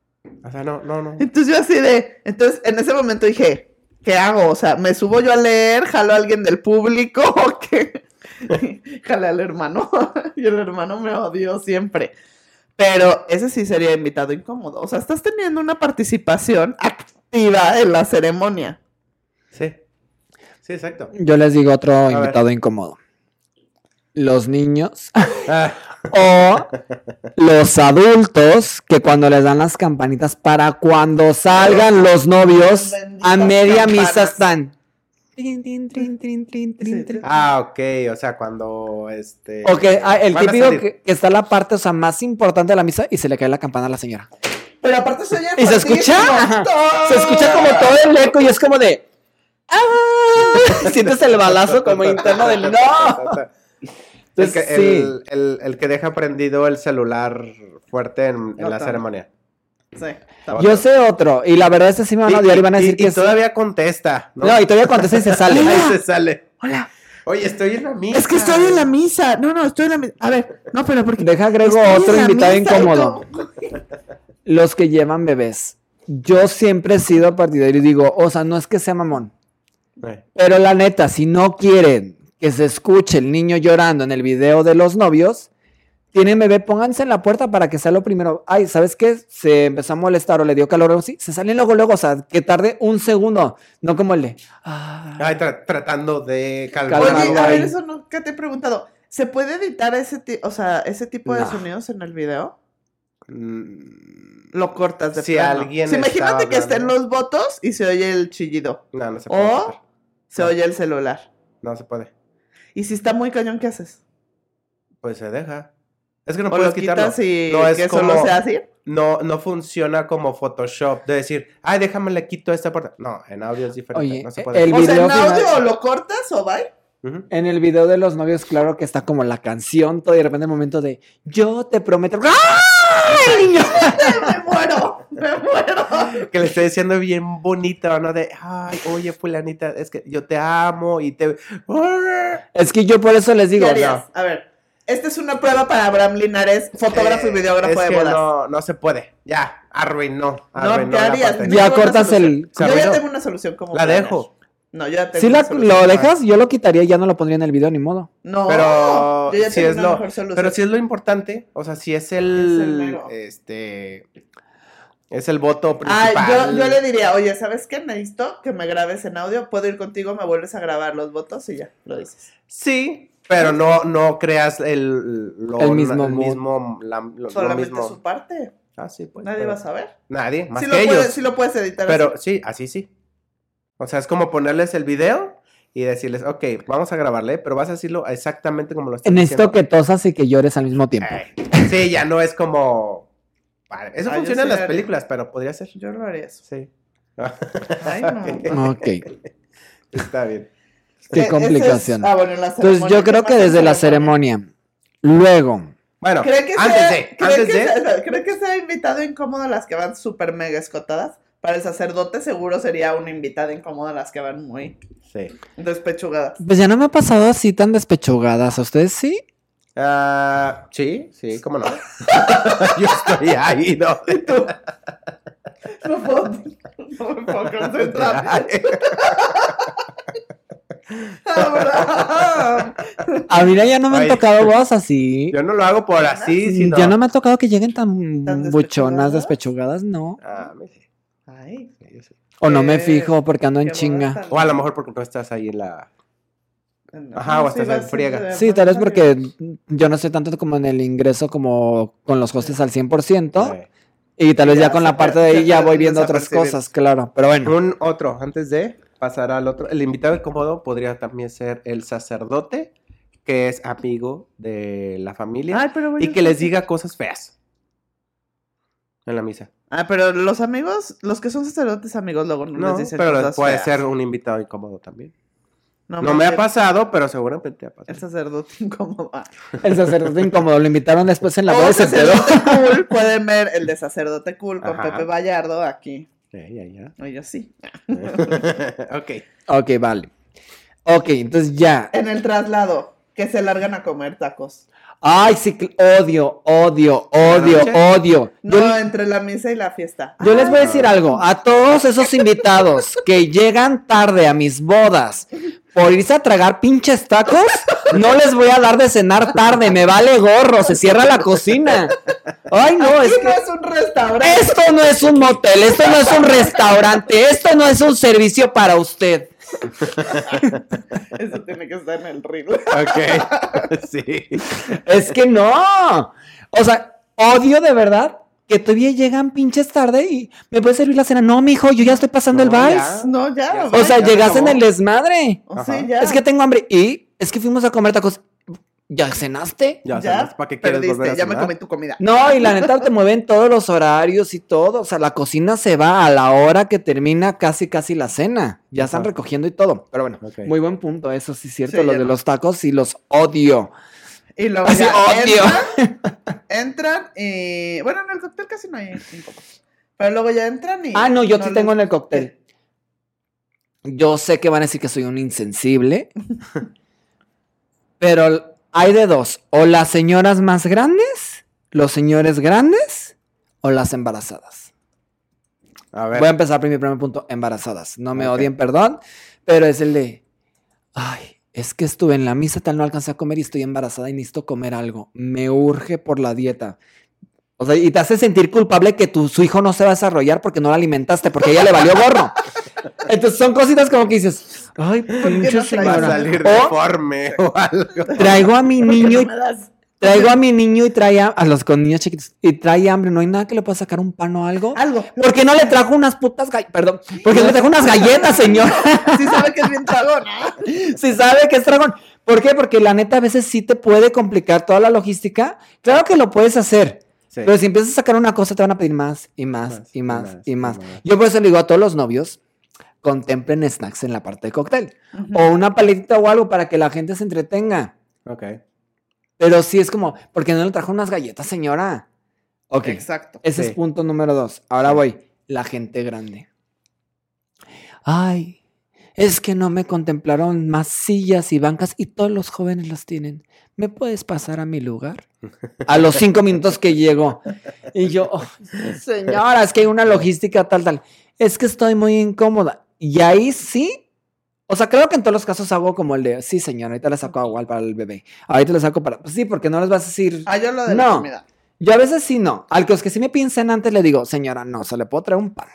Speaker 1: O sea, no, no, no.
Speaker 2: Entonces yo así de, entonces en ese momento dije, ¿qué hago? O sea, ¿me subo yo a leer? ¿Jalo a alguien del público? ¿O qué? Jale al hermano. y el hermano me odió siempre. Pero ese sí sería invitado incómodo. O sea, estás teniendo una participación activa en la ceremonia.
Speaker 1: Sí. Sí, exacto.
Speaker 3: Yo les digo otro invitado incómodo. Los niños
Speaker 1: Ah,
Speaker 3: o los adultos que cuando les dan las campanitas para cuando salgan los novios a media misa están. Trin, trin, trin, trin, trin, trin,
Speaker 2: Sí.
Speaker 3: trin.
Speaker 1: ah, ok. O sea, cuando este.
Speaker 3: Ok, ah, el típico que, que está la parte, o sea, más importante de la misa y se le cae la campana a la señora.
Speaker 2: Pero aparte se oye
Speaker 3: ¿Y se escucha? Se escucha como todo el eco y es como de. ¡Ah! Sientes el balazo como interno del no.
Speaker 1: El que,
Speaker 3: Entonces, sí.
Speaker 1: el, el- el que deja prendido el celular fuerte en, en la ceremonia.
Speaker 2: Sí.
Speaker 3: Yo sé otro, y la verdad es que sí me van a odiar y, van a decir
Speaker 1: y
Speaker 3: que es-
Speaker 1: todavía contesta. ¿no?
Speaker 3: No, y todavía contesta y se sale.
Speaker 1: Ahí se sale.
Speaker 2: Hola.
Speaker 1: Oye, estoy en la misa.
Speaker 2: Es que estoy en la misa. No, no, estoy en la misa. A ver, no, pero porque.
Speaker 3: Deja agrego otro invitado
Speaker 2: y
Speaker 3: incómodo. Los que llevan bebés. Yo siempre he sido partidario y digo, o sea, no es que sea mamón. Pero la neta, si no quieren que se escuche el niño llorando en el video de los novios, tienen bebé, pónganse en la puerta para que sea lo primero. Ay, ¿sabes qué? Se empezó a molestar o le dio calor o algo así. Se salen luego, luego, o sea, que tarde un segundo. No como el de. "Ah".
Speaker 1: Ay, tra- tratando de
Speaker 3: Calmarlo
Speaker 2: Oye, a ver, eso nunca te he preguntado. ¿Se puede editar ese, ti- o sea, ese tipo de
Speaker 3: No.
Speaker 2: sonidos en el video?
Speaker 1: Mm,
Speaker 2: Lo cortas de
Speaker 1: Si
Speaker 2: plano.
Speaker 1: alguien
Speaker 2: imagínate que estén los votos y se oye el chillido.
Speaker 1: No, no se puede.
Speaker 2: O. se
Speaker 1: No.
Speaker 2: oye el celular.
Speaker 1: No se puede.
Speaker 2: Y si está muy cañón, ¿qué haces?
Speaker 1: Pues se deja. Es que no
Speaker 2: o
Speaker 1: puedes
Speaker 2: lo
Speaker 1: quitarlo.
Speaker 2: quitas y
Speaker 1: No es
Speaker 2: que
Speaker 1: como-
Speaker 2: solo sea así.
Speaker 1: No, no funciona como Photoshop de decir, ay, déjame le quito esta parte. No, en audio es diferente.
Speaker 3: Oye,
Speaker 1: no se puede.
Speaker 3: el
Speaker 2: O sea,
Speaker 3: video
Speaker 2: en
Speaker 3: final-
Speaker 2: audio o lo cortas o bye.
Speaker 3: En el video de los novios, claro que está como la canción, todo y de repente el momento de yo te prometo. ¡Ay, niño!
Speaker 2: me muero, me muero.
Speaker 1: Que le estoy diciendo bien bonito, ¿no? De, ay, oye, fulanita, es que yo te amo y te...
Speaker 3: Es que yo por eso les
Speaker 2: ¿Qué
Speaker 3: digo,
Speaker 2: harías? A ver, esta es una prueba para Abraham Linares, fotógrafo y
Speaker 1: Eh,
Speaker 2: videógrafo
Speaker 1: es
Speaker 2: de
Speaker 1: que
Speaker 2: bodas.
Speaker 1: No, no se puede. Ya, arruinó.
Speaker 2: No,
Speaker 1: arruinó
Speaker 2: ¿qué
Speaker 1: la
Speaker 2: harías?
Speaker 3: Ya cortas el-
Speaker 2: Yo ya tengo una solución como
Speaker 1: La
Speaker 2: planear.
Speaker 1: dejo.
Speaker 2: No, yo ya tengo
Speaker 3: si
Speaker 2: una
Speaker 3: la-
Speaker 2: solución.
Speaker 3: lo dejas, yo lo quitaría y ya no lo pondría en el video, ni modo.
Speaker 2: No,
Speaker 1: Pero
Speaker 2: yo ya
Speaker 1: si
Speaker 2: tengo
Speaker 1: es
Speaker 2: una
Speaker 1: lo,
Speaker 2: mejor solución.
Speaker 1: pero si es lo importante, o sea, si es
Speaker 2: Es el
Speaker 1: el,
Speaker 2: mero.
Speaker 1: este, es el voto
Speaker 2: Ah,
Speaker 1: principal.
Speaker 2: yo, yo le diría, oye, ¿sabes qué? Necesito que me grabes en audio. Puedo ir contigo, me vuelves a grabar los votos y ya, lo dices.
Speaker 1: Sí, Pero no, no creas el, lo-
Speaker 3: El mismo
Speaker 1: el mismo, la- lo, lo
Speaker 2: Solamente
Speaker 1: mismo.
Speaker 2: su parte.
Speaker 1: Ah, sí, pues.
Speaker 2: Nadie
Speaker 1: pero-
Speaker 2: va a saber.
Speaker 1: Nadie, más
Speaker 2: Sí
Speaker 1: que
Speaker 2: lo,
Speaker 1: ellos.
Speaker 2: puedes, sí lo puedes editar.
Speaker 1: Pero
Speaker 2: así.
Speaker 1: sí, así sí. O sea, es como ponerles el video y decirles, ok, vamos a grabarle, pero vas a decirlo exactamente como lo estás
Speaker 3: Necesito
Speaker 1: diciendo.
Speaker 3: que tosas y que llores al mismo tiempo.
Speaker 1: Sí, ya no es como... Vale, Eso
Speaker 2: Ah,
Speaker 1: funciona en las
Speaker 2: haría.
Speaker 1: películas, pero podría ser.
Speaker 2: Yo lo haría eso.
Speaker 1: Sí.
Speaker 2: Ay, no.
Speaker 3: Ok.
Speaker 1: Está bien.
Speaker 3: Qué
Speaker 2: Eh,
Speaker 3: complicación.
Speaker 2: es- ah, bueno, la
Speaker 3: Entonces
Speaker 2: ceremonia,
Speaker 3: yo
Speaker 2: ¿qué
Speaker 3: creo que desde la ceremonia. Luego,
Speaker 1: Bueno,
Speaker 2: ¿Cree que
Speaker 1: antes
Speaker 2: sea,
Speaker 1: de,
Speaker 2: cree
Speaker 1: antes
Speaker 2: que
Speaker 1: de...
Speaker 2: sea- cree que sea invitado incómodo las que van súper mega escotadas? Para el sacerdote seguro sería una invitada incómoda las que van muy
Speaker 1: Sí.
Speaker 2: despechugadas.
Speaker 3: pues ya no me ha pasado así tan despechugadas. ¿A ustedes sí?
Speaker 1: Ah, sí, sí, cómo no. Yo estoy ahí, ¿no?
Speaker 2: No puedo, no me puedo concentrar.
Speaker 3: A mí ya no me han
Speaker 1: Ay.
Speaker 3: tocado bodas así.
Speaker 1: Yo no lo hago por así, sino...
Speaker 3: Ya no me ha tocado que lleguen tan,
Speaker 2: ¿Tan
Speaker 3: buchonas,
Speaker 2: despechugadas?
Speaker 3: no.
Speaker 1: Ah, me-
Speaker 2: Ay,
Speaker 1: yo sí.
Speaker 3: O no me
Speaker 2: Qué-
Speaker 3: fijo porque ando en chinga.
Speaker 1: O a lo mejor porque no estás ahí en la...
Speaker 2: No,
Speaker 1: Ajá, o estás en friega.
Speaker 3: Sí, tal vez porque yo no estoy tanto como en el ingreso como con los hostes al 100%.
Speaker 1: Eh,
Speaker 3: Y tal vez
Speaker 2: Ya
Speaker 3: ya con la parte de ahí ya voy viendo otras cosas, claro. Pero bueno.
Speaker 1: Un otro, antes de pasar al otro, el invitado incómodo podría también ser el sacerdote, que es amigo de la familia,
Speaker 2: Ay, pero bueno,
Speaker 1: y que les diga cosas feas en la misa.
Speaker 2: Ah, pero los amigos, los que son sacerdotes amigos luego no,
Speaker 1: No,
Speaker 2: les dicen
Speaker 1: pero
Speaker 2: cosas
Speaker 1: puede
Speaker 2: feas.
Speaker 1: ser un invitado incómodo también. No, me ha pasado, pero seguramente ha
Speaker 2: El
Speaker 1: pasado.
Speaker 2: sacerdote incómodo.
Speaker 3: El sacerdote incómodo lo invitaron después en la se quedó.
Speaker 2: sacerdote cool, pueden ver el de sacerdote cool con
Speaker 1: Ajá.
Speaker 2: Pepe Vallardo aquí.
Speaker 1: Ya, ya.
Speaker 2: O yo sí.
Speaker 1: ok.
Speaker 3: Ok, vale. Ok, entonces ya.
Speaker 2: En el traslado, que se largan a comer tacos.
Speaker 3: Ay, sí, odio, odio, odio, odio. Yo,
Speaker 2: No, entre la misa y la fiesta.
Speaker 3: yo les voy a decir algo. A todos esos invitados que llegan tarde a mis bodas por irse a tragar pinches tacos, no les voy a dar de cenar tarde. Me vale gorro, se cierra la cocina. Ay, no,
Speaker 2: Aquí
Speaker 3: es que.
Speaker 2: no es un restaurante.
Speaker 3: Esto no es un motel, esto no es un restaurante, esto no es un servicio para usted.
Speaker 2: Eso tiene que estar en el reel.
Speaker 1: Ok. sí.
Speaker 3: Es que no. O sea, odio de verdad que todavía llegan pinches tarde y me puede servir la cena. No, mijo, yo ya estoy pasando el
Speaker 1: No,
Speaker 3: vals.
Speaker 1: ya.
Speaker 2: No, ya.
Speaker 1: Ya
Speaker 3: O sea, llegaste en el desmadre.
Speaker 2: O sí, ya.
Speaker 3: Es que tengo hambre. Y es que fuimos a comer tacos. ¿Ya cenaste?
Speaker 1: Ya,
Speaker 2: ya
Speaker 1: sabes, ¿para qué quieres
Speaker 2: perdiste,
Speaker 1: volver a
Speaker 2: ya me comí tu comida.
Speaker 3: No, y la neta te mueven todos los horarios y todo. O sea, la cocina se va a la hora que termina casi, casi la cena. Ya están recogiendo y todo. Pero bueno, muy buen punto. Eso sí es cierto.
Speaker 2: Sí,
Speaker 3: lo de
Speaker 2: no.
Speaker 3: los tacos y los odio.
Speaker 2: Y luego
Speaker 3: Así, odio.
Speaker 2: Entran, entran y. Bueno, en el cóctel casi no hay incómodos. Pero luego ya entran y.
Speaker 3: Ah, no, yo sí
Speaker 2: les-
Speaker 3: tengo en el cóctel. Yo sé que van a decir que soy un insensible. pero hay de dos. O las señoras más grandes, los señores grandes, o las embarazadas.
Speaker 1: A ver.
Speaker 3: Voy a empezar por mi primer punto, embarazadas. No me odien, perdón, pero es el de, ay, es que estuve en la misa tal, no alcancé a comer y estoy embarazada y necesito comer algo. Me urge por la dieta. O sea, y te hace sentir culpable que tu, su hijo no se va a desarrollar porque no lo alimentaste, porque ella le valió gorro. Entonces son cositas como que dices, ay, pinche
Speaker 2: no
Speaker 1: Va a
Speaker 3: señora.
Speaker 1: salir
Speaker 3: O
Speaker 1: deforme o algo.
Speaker 3: traigo a mi
Speaker 2: ¿Por qué
Speaker 3: niño y traigo a mi niño y trae a, a los con niños chiquitos y trae hambre. No hay nada que le pueda sacar un pan o algo.
Speaker 2: Algo.
Speaker 3: ¿Por qué no le trajo unas putas galletas? Perdón. ¿Por qué no le trajo unas galletas, señor?
Speaker 2: Sí sabe que es bien tragón, ¿ah?
Speaker 3: si sabe que es dragón. ¿Por qué? Porque la neta a veces sí te puede complicar toda la logística. Claro que lo puedes hacer.
Speaker 1: Sí.
Speaker 3: Pero si empiezas a sacar una cosa, te van a pedir más y más,
Speaker 1: Más,
Speaker 3: y
Speaker 1: y
Speaker 3: más
Speaker 1: más,
Speaker 3: y más.
Speaker 1: más.
Speaker 3: Yo por eso le digo a todos los novios, contemplen snacks en la parte de cóctel. O una paletita o algo para que la gente se entretenga.
Speaker 1: Ok.
Speaker 3: Pero sí es como, ¿por qué no le trajo unas galletas, señora? Ok.
Speaker 2: Exacto.
Speaker 3: Ese
Speaker 1: Sí.
Speaker 3: es punto número dos. Ahora
Speaker 1: Sí.
Speaker 3: voy. La gente grande. Ay, es que no me contemplaron más sillas y bancas y todos los jóvenes las tienen. ¿Me puedes pasar a mi lugar? A los cinco minutos que llego. Y yo, "Oh, señora, es que hay una logística tal, tal. Es que estoy muy incómoda. Y ahí sí. O sea, creo que en todos los casos hago como el de, sí, señora, ahorita le saco agua para el bebé. Ahorita le saco para... Pues sí, porque no les vas a decir...
Speaker 2: Ah, yo lo de la
Speaker 3: No.
Speaker 2: comida.
Speaker 3: Yo a veces sí no. Al que los que sí me piensan antes le digo, señora, no, se le puedo traer un pan.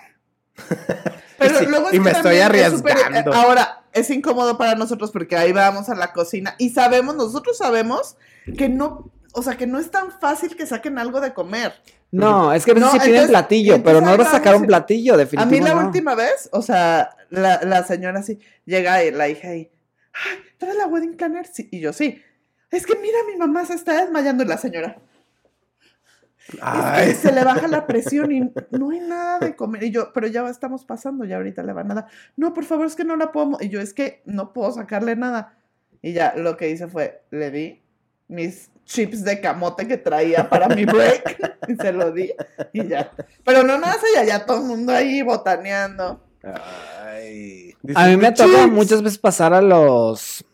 Speaker 2: Pero
Speaker 1: Sí,
Speaker 2: luego es
Speaker 1: y
Speaker 2: que
Speaker 1: me estoy arriesgando.
Speaker 2: eh, ahora, es incómodo para nosotros porque ahí vamos a la cocina y sabemos, nosotros sabemos que no, o sea, que no es tan fácil que saquen algo de comer.
Speaker 3: No, es que a veces
Speaker 2: No,
Speaker 3: sí piden
Speaker 2: entonces-
Speaker 3: platillo, pero no vas a sacar un
Speaker 2: a-
Speaker 3: platillo,
Speaker 2: A
Speaker 3: definitivamente.
Speaker 2: mí la
Speaker 3: no.
Speaker 2: última vez, o sea, la, la señora así, llega y la hija y, ay, ¿traes la wedding planner? Sí, y yo, sí. Es que mira, mi mamá se está desmayando y la señora. Es que
Speaker 1: Ay.
Speaker 2: se le baja la presión y no hay nada de comer. Y yo, pero ya estamos pasando, ya ahorita le van a dar. No, por favor, es que no la puedo. mo-". Y yo, es que no puedo sacarle nada. Y ya lo que hice fue, le di mis chips de camote que traía para mi break y se lo di y ya. Pero no nada, ya, ya todo el mundo ahí botaneando.
Speaker 1: Ay.
Speaker 3: A mí me
Speaker 1: "Chips".
Speaker 3: muchas veces pasar a los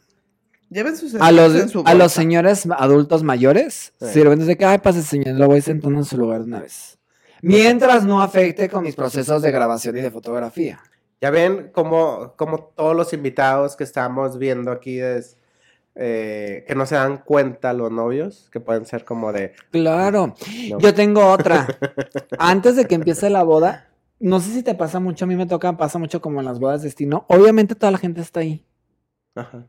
Speaker 2: Lleven sus
Speaker 3: a los
Speaker 2: en su
Speaker 3: a los señores adultos mayores.
Speaker 1: Sí.
Speaker 3: Si de que ay pase señor, lo voy sentando en su lugar de una vez. Mientras no afecte con mis procesos de grabación y de fotografía.
Speaker 1: Ya ven como, como todos los invitados que estamos viendo aquí es, eh, que no se dan cuenta los novios, que pueden ser como de...
Speaker 3: Claro.
Speaker 1: no.
Speaker 3: Yo tengo otra. Antes de que empiece la boda, no sé si te pasa mucho, a mí me toca, pasa mucho como en las bodas de destino. Obviamente toda la gente está ahí.
Speaker 1: Ajá.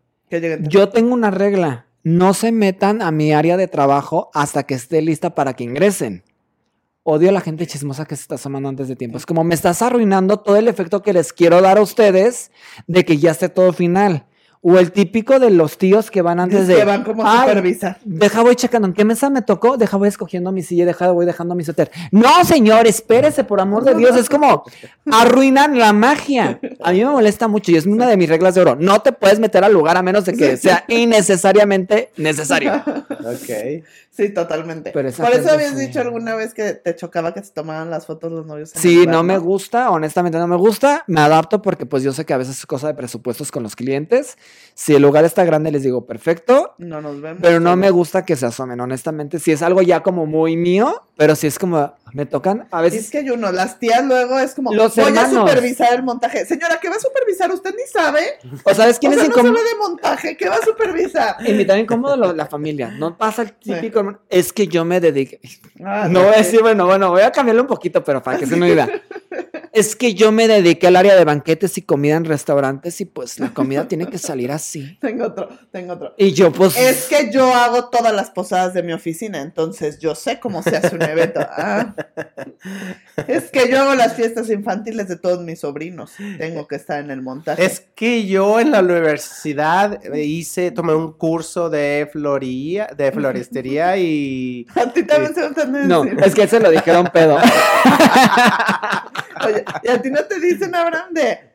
Speaker 3: Yo tengo una regla. No se metan a mi área de trabajo hasta que esté lista para que ingresen. Odio a la gente chismosa que se está asomando antes de tiempo. Es como me estás arruinando todo el efecto que les quiero dar a ustedes de que ya esté todo final. O el típico de los tíos que van antes de.
Speaker 2: que van como
Speaker 3: "Ay,
Speaker 2: supervisar.
Speaker 3: Deja voy checando en qué mesa me tocó, deja voy escogiendo mi silla, deja voy dejando mi suéter. No, señor, espérese, por amor de Dios. Es como arruinan la magia. A mí me molesta mucho y es una de mis reglas de oro. No te puedes meter al lugar a menos de que sea innecesariamente necesario.
Speaker 1: Ok.
Speaker 2: Sí, totalmente. Por eso habías
Speaker 3: sí.
Speaker 2: dicho alguna vez que te chocaba que se tomaban las fotos los novios. en el
Speaker 3: Sí,
Speaker 2: lugar,
Speaker 3: no me gusta, honestamente no me gusta. Me adapto porque pues yo sé que a veces es cosa de presupuestos con los clientes. Si el lugar está grande les digo perfecto,
Speaker 2: No nos vemos.
Speaker 3: pero no me gusta que se asomen, honestamente. Si es algo ya como muy mío, pero si es como me tocan a
Speaker 2: Y
Speaker 3: veces
Speaker 2: es que hay uno, las tías luego es como,
Speaker 3: Los
Speaker 2: voy
Speaker 3: hermanos.
Speaker 2: a supervisar el montaje. Señora, ¿qué va a supervisar? Usted ni sabe.
Speaker 3: o sabes quién
Speaker 2: o
Speaker 3: es
Speaker 2: sea, no
Speaker 3: incómodo.
Speaker 2: sabe de montaje, ¿qué va a supervisar?
Speaker 3: Invitar incómodo lo- la familia. No pasa el típico. Es que yo me dediqué.
Speaker 2: Ah,
Speaker 3: No voy a decir, bueno, bueno, voy a cambiarlo un poquito, pero para que se me diga. Es que yo me dediqué al área de banquetes y comida en restaurantes y pues la comida tiene que salir así.
Speaker 2: Tengo otro, tengo otro.
Speaker 3: Y yo pues...
Speaker 2: Es que yo hago todas las posadas de mi oficina, entonces yo sé cómo se hace un evento. Ah. Es que yo hago las fiestas infantiles de todos mis sobrinos. Tengo que estar en el montaje.
Speaker 1: Es que yo en la universidad hice, tomé un curso de floría, de floristería y...
Speaker 2: A ti también se me entiende
Speaker 3: No, es que se lo dijeron pedo.
Speaker 2: Oye, ¿y a ti no te dicen, Abraham, de,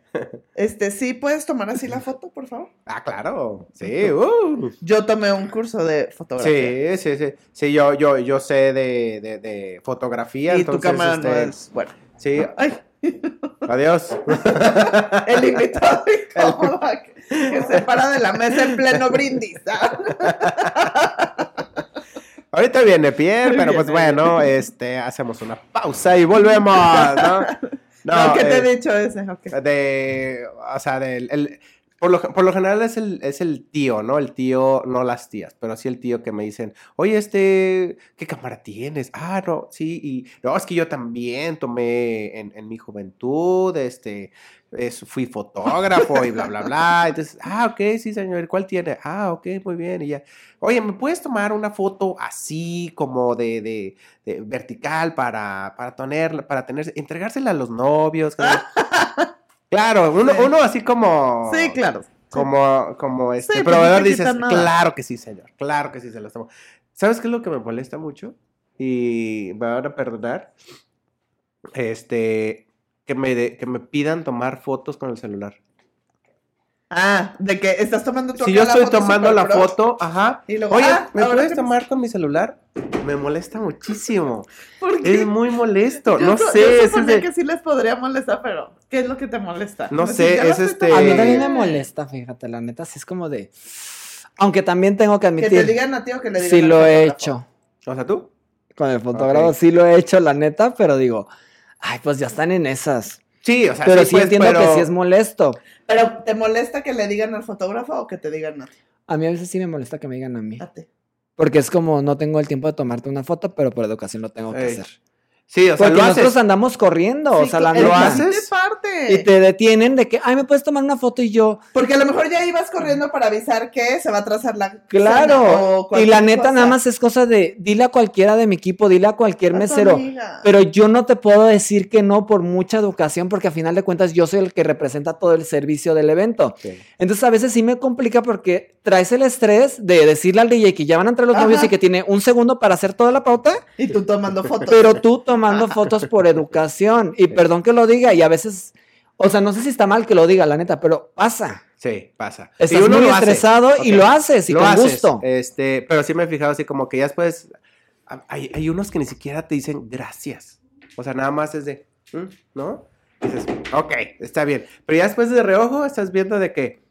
Speaker 2: este, sí, puedes tomar así la foto, por favor?
Speaker 1: Ah, claro, sí, uh.
Speaker 2: Yo tomé un curso de fotografía.
Speaker 1: Sí, sí, sí. Sí, yo, yo, yo sé de, de, de fotografía.
Speaker 2: y tu
Speaker 1: entonces,
Speaker 2: cámara no
Speaker 1: este,
Speaker 2: es, bueno.
Speaker 1: Sí,
Speaker 2: Ay,
Speaker 1: adiós.
Speaker 2: el invitado incómodo que, que se para de la mesa en pleno brindis. ¿ah?
Speaker 1: Ahorita viene Pierre, pero pues bueno, este, hacemos una pausa y volvemos, ¿no?
Speaker 2: No, ¿qué te
Speaker 1: eh,
Speaker 2: he dicho ese?
Speaker 1: De, o sea, del, el, por, lo, por lo general es el, es el tío, ¿no? El tío, no las tías, pero sí el tío que me dicen, oye, este, ¿qué cámara tienes? Ah, no, sí, y no, es que yo también tomé en, en mi juventud, este, es- fui fotógrafo y bla, bla, bla. Entonces, ah, ok, sí, señor, ¿cuál tiene? Ah, ok, muy bien, y ya. Oye, ¿me puedes tomar una foto así como de, de, de vertical para, para tener, para tener, entregársela a los novios? Claro, uno, uno así como.
Speaker 2: Sí, claro.
Speaker 1: Como, como este
Speaker 2: Sí, pues,
Speaker 1: proveedor dices,
Speaker 2: nada.
Speaker 1: claro que sí, señor, claro que sí se lo estamos. ¿Sabes qué es lo que me molesta mucho? Y me van a perdonar. Este, que me, de- que me pidan tomar fotos con el celular.
Speaker 2: Ah, de que estás tomando tu
Speaker 1: Si yo
Speaker 2: la
Speaker 1: estoy
Speaker 2: foto
Speaker 1: tomando la
Speaker 2: pro,
Speaker 1: foto, ajá.
Speaker 2: Y luego,
Speaker 1: Oye,
Speaker 2: ah,
Speaker 1: ¿me puedes
Speaker 2: que-
Speaker 1: tomar con mi celular? Me molesta muchísimo.
Speaker 2: ¿Por qué?
Speaker 1: Es muy molesto.
Speaker 2: Yo
Speaker 1: no
Speaker 2: so-
Speaker 1: sé,
Speaker 2: Yo
Speaker 1: es
Speaker 2: suponía
Speaker 1: de-
Speaker 2: que sí les podría molestar, pero ¿qué es lo que te molesta?
Speaker 1: No sé, es este-
Speaker 3: A mí también me molesta, fíjate, la neta, sí es como de... Aunque también tengo que
Speaker 2: Que te
Speaker 3: admitir,
Speaker 2: digan a ti o que le digan
Speaker 3: sí
Speaker 2: al
Speaker 3: lo he hecho.
Speaker 1: O sea, tú.
Speaker 3: Con el fotógrafo
Speaker 1: Ok.
Speaker 3: sí lo he hecho, la neta, pero digo, ay, pues ya están en esas.
Speaker 1: Sí, o sea,
Speaker 3: pero sí,
Speaker 1: pues,
Speaker 3: entiendo
Speaker 1: pero-
Speaker 3: que sí es molesto.
Speaker 2: Pero ¿te molesta que le digan al fotógrafo o que te digan a ti?
Speaker 3: A mí a veces sí me molesta que me digan a mí.
Speaker 2: A ti.
Speaker 3: Porque es como no tengo el tiempo de tomarte una foto, pero por educación lo tengo que
Speaker 1: Ey.
Speaker 3: hacer.
Speaker 1: Sí, o sea,
Speaker 3: Porque
Speaker 1: lo
Speaker 3: nosotros
Speaker 1: haces.
Speaker 3: andamos corriendo, o sea, la
Speaker 1: ¿Lo haces?
Speaker 3: Y te detienen de que, ay, ¿me puedes tomar una foto? Y yo,
Speaker 2: Porque a lo mejor ya ibas corriendo para avisar que se va a atrasar la
Speaker 3: claro.
Speaker 2: o
Speaker 3: Y la neta
Speaker 2: cosa.
Speaker 3: nada más es cosa de, dile a cualquiera de mi equipo, dile a cualquier
Speaker 2: A
Speaker 3: mesero. Pero yo no te puedo decir que no por mucha educación, porque a final de cuentas yo soy el que representa todo el servicio del evento. Entonces a veces sí me complica porque traes el estrés de decirle al DJ que ya van a entrar los
Speaker 2: Ajá.
Speaker 3: novios y que tiene un segundo para hacer toda la pauta,
Speaker 2: Y tú tomando fotos.
Speaker 3: pero tú tomando fotos por educación. Y perdón que lo diga, y a veces, o sea, no sé si está mal que lo diga, la neta, pero pasa.
Speaker 1: Sí, pasa.
Speaker 3: Estás
Speaker 1: Y uno
Speaker 3: muy
Speaker 1: lo hace.
Speaker 3: estresado y lo haces y
Speaker 1: Lo
Speaker 3: con
Speaker 1: haces,
Speaker 3: gusto.
Speaker 1: Este, pero sí me he fijado así como que ya después hay, hay unos que ni siquiera te dicen gracias. O sea, nada más es de, "Mm", ¿no? Y dices, ok, está bien. Pero ya después de reojo estás viendo de que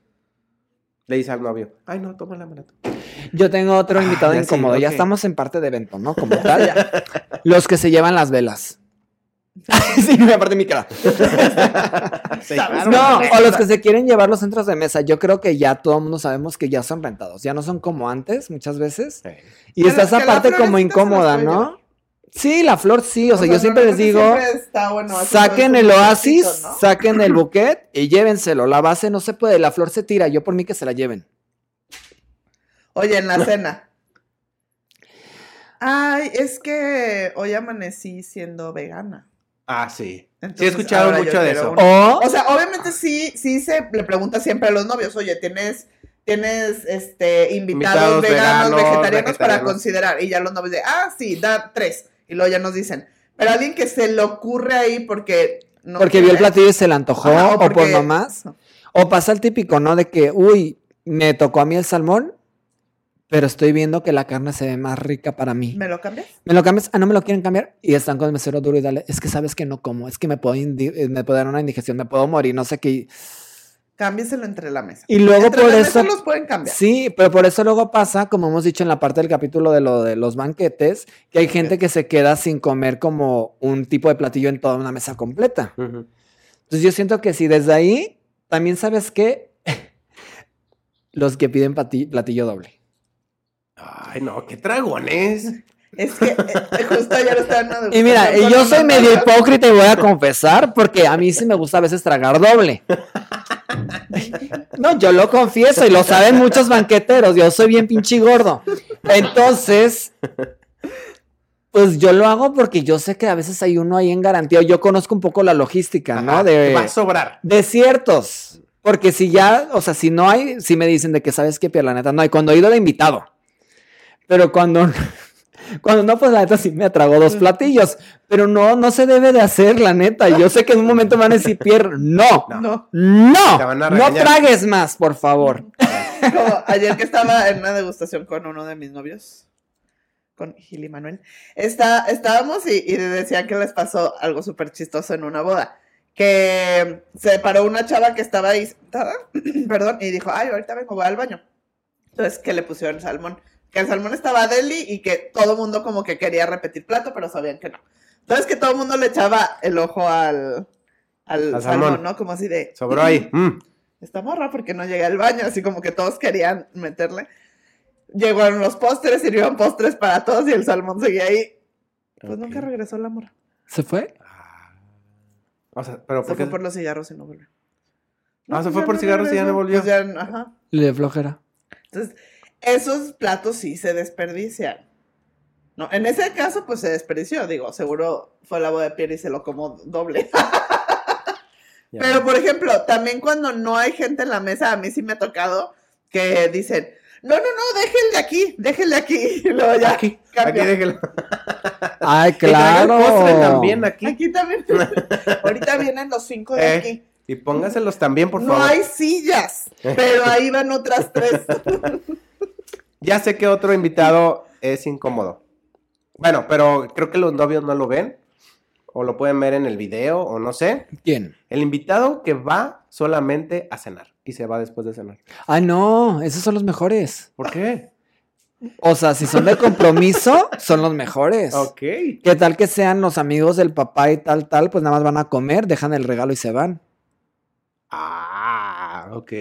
Speaker 1: le dice al novio, ay no, toma la mano.
Speaker 3: Yo tengo otro
Speaker 1: Ah,
Speaker 3: invitado
Speaker 1: ya sí,
Speaker 3: incómodo. Ya estamos en parte de evento, ¿no? Como tal. Los que se llevan las velas. sí, aparte mi cara.
Speaker 1: Sí.
Speaker 3: No, o los que se quieren llevar los centros de mesa. Yo creo que ya todo el mundo sabemos que ya son rentados. Ya no son como antes, muchas veces.
Speaker 1: Sí.
Speaker 3: Y está
Speaker 2: la-
Speaker 3: esa
Speaker 2: que
Speaker 3: parte como incómoda, ¿no? Sí, la flor sí. O, sea, yo siempre les digo,
Speaker 2: siempre está bueno así
Speaker 3: saquen el oasis, saquen el buquet y llévenselo. La base no se puede, la flor se tira. Yo por mí que se la lleven.
Speaker 2: Oye, en la cena. Ay, es que hoy amanecí siendo vegana.
Speaker 1: Ah, sí. sí, he
Speaker 2: Entonces,
Speaker 1: escuchado mucho de eso.
Speaker 2: una.
Speaker 3: O
Speaker 2: O sea, obviamente sí, sí se le pregunta siempre a los novios, oye, tienes, tienes este invitados,
Speaker 1: Invitados
Speaker 2: veganos,
Speaker 1: veganos,
Speaker 2: vegetarianos, para considerar. Y ya los novios de, ah, sí, da tres. Y luego ya nos dicen. Pero alguien que se le ocurre ahí porque no
Speaker 3: porque vio el platillo y se le antojó, o por nomás. O pasa el típico, ¿no? De que, uy, me tocó a mí el salmón, pero estoy viendo que la carne se ve más rica para mí.
Speaker 2: ¿Me lo cambias?
Speaker 3: ¿Me lo cambias? Ah, no me lo quieren cambiar. Y están con el mesero duro y dale. Es que sabes que no como. Es que me puedo, eh, me puede dar una indigestión. Me puedo morir. No sé qué.
Speaker 2: Cámbieselo entre la mesa.
Speaker 3: Y luego
Speaker 2: entre
Speaker 3: por
Speaker 2: la
Speaker 3: eso.
Speaker 2: mesa los pueden cambiar.
Speaker 3: Sí, pero por eso luego pasa, como hemos dicho en la parte del capítulo de lo de los banquetes, que hay gente que se queda sin comer como un tipo de platillo en toda una mesa completa. Entonces yo siento que si desde ahí, también sabes que los que piden platillo doble.
Speaker 1: Ay, no, qué dragones.
Speaker 2: Es que eh, justo estaba en una
Speaker 3: Y mira, y yo soy medio hipócrita y voy a confesar porque a mí sí me gusta a veces tragar doble. No, yo lo confieso y lo saben muchos banqueteros, yo soy bien pinche gordo. Entonces, pues yo lo hago porque yo sé que a veces hay uno ahí en garantía. Yo conozco un poco la logística, ¿no?
Speaker 1: Ajá,
Speaker 3: De,
Speaker 1: Va a sobrar.
Speaker 3: de ciertos. Porque si ya, o sea, si no hay, si me dicen de que sabes que, Pierre, la neta, no hay. Cuando he ido de invitado. Pero cuando, cuando no, pues la neta sí me tragó dos platillos. Pero no, no se debe de hacer, la neta. Yo sé que en un momento me van a decir, Pierre, no,
Speaker 2: No,
Speaker 3: no, no tragues más, por favor.
Speaker 2: como ayer que estaba en una degustación con uno de mis novios, con Gil y Manuel, está, estábamos y, y decían que les pasó algo súper chistoso en una boda. Que se paró una chava que estaba ahí sentada, perdón, y dijo, ay, ahorita vengo, voy al baño. Entonces, que le pusieron salmón. Que el salmón estaba deli y que todo el mundo como que quería repetir plato, pero sabían que no. Entonces, que todo el mundo le echaba el ojo al, al,
Speaker 1: Al
Speaker 2: salmón,
Speaker 1: salmón.
Speaker 2: ¿no? Como así de,
Speaker 1: Sobró ahí. Mm.
Speaker 2: esta morra porque no llegué al baño, así como que todos querían meterle. Llegaron los postres, sirvieron postres para todos y el salmón seguía ahí. Pues nunca regresó la morra.
Speaker 3: ¿Se fue?
Speaker 1: Ah. O sea, pero
Speaker 2: Se
Speaker 1: ¿por
Speaker 2: fue por los cigarros y no volvió.
Speaker 1: Ah, se
Speaker 2: pues
Speaker 1: fue por cigarros y ya no volvió.
Speaker 2: Pues ya, ajá.
Speaker 3: Le flojera.
Speaker 2: Entonces, esos platos sí se desperdician. No, en ese caso, pues se desperdició. Digo, seguro fue la boda de Pierre y se lo como doble. Pero, por ejemplo, también cuando no hay gente en la mesa, a mí sí me ha tocado que dicen, no, no, no, déjenle aquí, déjenle aquí. Y luego ya
Speaker 1: Aquí, aquí déjelo.
Speaker 3: Ay, claro.
Speaker 1: también aquí.
Speaker 2: Aquí también. Ahorita vienen los cinco de
Speaker 1: Eh,
Speaker 2: aquí.
Speaker 1: Y póngaselos también, por
Speaker 2: no
Speaker 1: favor.
Speaker 2: hay sillas, pero ahí van otras tres.
Speaker 1: Ya sé que otro invitado es incómodo. Bueno, pero creo que los novios no lo ven. O lo pueden ver en el video, o no sé.
Speaker 3: ¿Quién?
Speaker 1: El invitado que va solamente a cenar. Y se va después de cenar.
Speaker 3: Ay, no, esos son los mejores.
Speaker 1: ¿Por qué?
Speaker 3: O sea, si son de compromiso, son los mejores.
Speaker 1: Ok.
Speaker 3: ¿Qué tal que sean los amigos del papá y tal, tal? Pues nada más van a comer, dejan el regalo y se van.
Speaker 1: Ah, ok.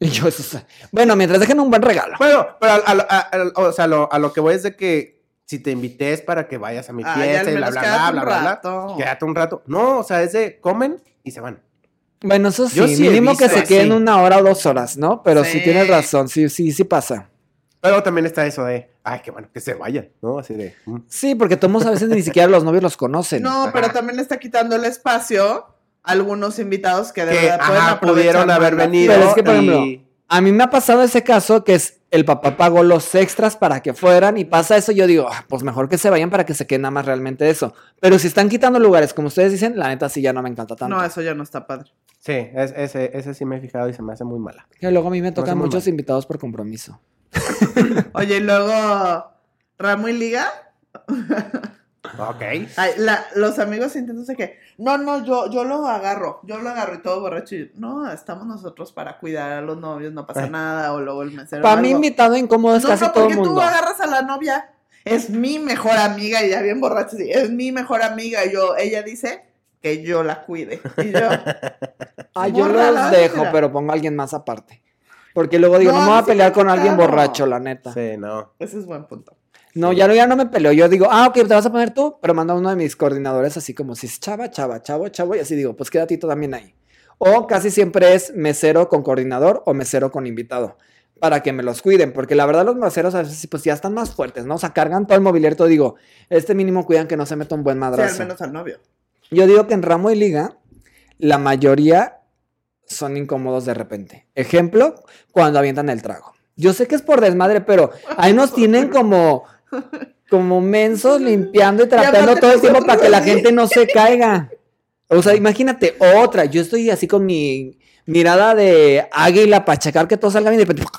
Speaker 3: Y yo, eso es- Bueno, mientras dejen un buen regalo.
Speaker 1: Bueno, pero a, a- a- a- o sea, lo- a lo que voy es de que si te invité es para que vayas a mi fiesta y bla, bla, bla,
Speaker 2: un
Speaker 1: bla, bla, bla.
Speaker 2: rato.
Speaker 1: Quédate un rato. No, o sea, es de comen y se van.
Speaker 3: Bueno, eso sí,
Speaker 1: Yo sí
Speaker 3: mínimo que se queden
Speaker 1: así.
Speaker 3: una hora o dos horas, ¿no? Pero sí,
Speaker 2: Sí.
Speaker 3: tienes razón, sí, sí, sí pasa.
Speaker 1: Pero también está eso de, ay, qué bueno, que se vayan, ¿no? Así de, mm.
Speaker 3: Sí, porque todos a veces ni siquiera los novios los conocen.
Speaker 2: No, pero también le está quitando el espacio algunos invitados que de
Speaker 1: que
Speaker 2: verdad pueden
Speaker 1: ajá, pudieron haber
Speaker 2: la
Speaker 1: venido.
Speaker 3: Pero es que, por ejemplo,
Speaker 1: y-
Speaker 3: A mí me ha pasado ese caso que es el papá pagó los extras para que fueran y pasa eso, yo digo, "Ah, pues mejor que se vayan para que se quede nada más realmente eso. Pero si están quitando lugares, como ustedes dicen, la neta sí ya no me encanta tanto.
Speaker 2: No, eso ya no está padre.
Speaker 1: Sí, es- ese, ese sí me he fijado y se me hace muy mala.
Speaker 3: Que luego a mí me tocan muchos
Speaker 1: mal.
Speaker 3: invitados por compromiso.
Speaker 2: Oye, y luego Ramo y Liga.
Speaker 1: Ok.
Speaker 2: Ay, la- los amigos intentan que, no, no, yo, yo lo agarro, yo lo agarro y todo borracho. Y, no, estamos nosotros para cuidar a los novios, no pasa
Speaker 1: Ay.
Speaker 2: nada, o luego el mesero.
Speaker 3: Para mí, invitado incómodo es
Speaker 2: no,
Speaker 3: casi
Speaker 2: no,
Speaker 3: todo el
Speaker 2: porque
Speaker 3: mundo.
Speaker 2: tú agarras a la novia. Es mi mejor amiga y ya bien borracho. sí, es mi mejor amiga. Y yo, ella dice que yo la cuide. Y yo,
Speaker 3: Ah, yo los dejo, pero pongo a alguien más aparte. Porque luego digo,
Speaker 2: No,
Speaker 3: no,
Speaker 2: a
Speaker 3: me voy a pelear con alguien borracho, la neta.
Speaker 1: Sí, no.
Speaker 2: ese es buen punto.
Speaker 3: No, ya no, ya no me peleo. Yo digo, ah, ok, te vas a poner tú, pero manda uno de mis coordinadores así como si es chava, chava, chavo, chavo, y así digo, pues quédate tú también ahí. O casi siempre es mesero con coordinador o mesero con invitado, para que me los cuiden, porque la verdad los meseros a veces pues ya están más fuertes, ¿no? O sea, cargan todo el mobiliario, todo digo, este mínimo cuidan que no se meta un buen
Speaker 2: Sí, al
Speaker 3: madrazo.
Speaker 2: menos al novio.
Speaker 3: Yo digo que en ramo y liga, la mayoría son incómodos de repente. Ejemplo, cuando avientan el trago. Yo sé que es por desmadre, pero ahí nos tienen como, como mensos limpiando y tratando todo el tiempo para que la gente no se caiga. O sea, imagínate otra. Yo estoy así con mi mirada de águila para checar que todo salga bien y de repente,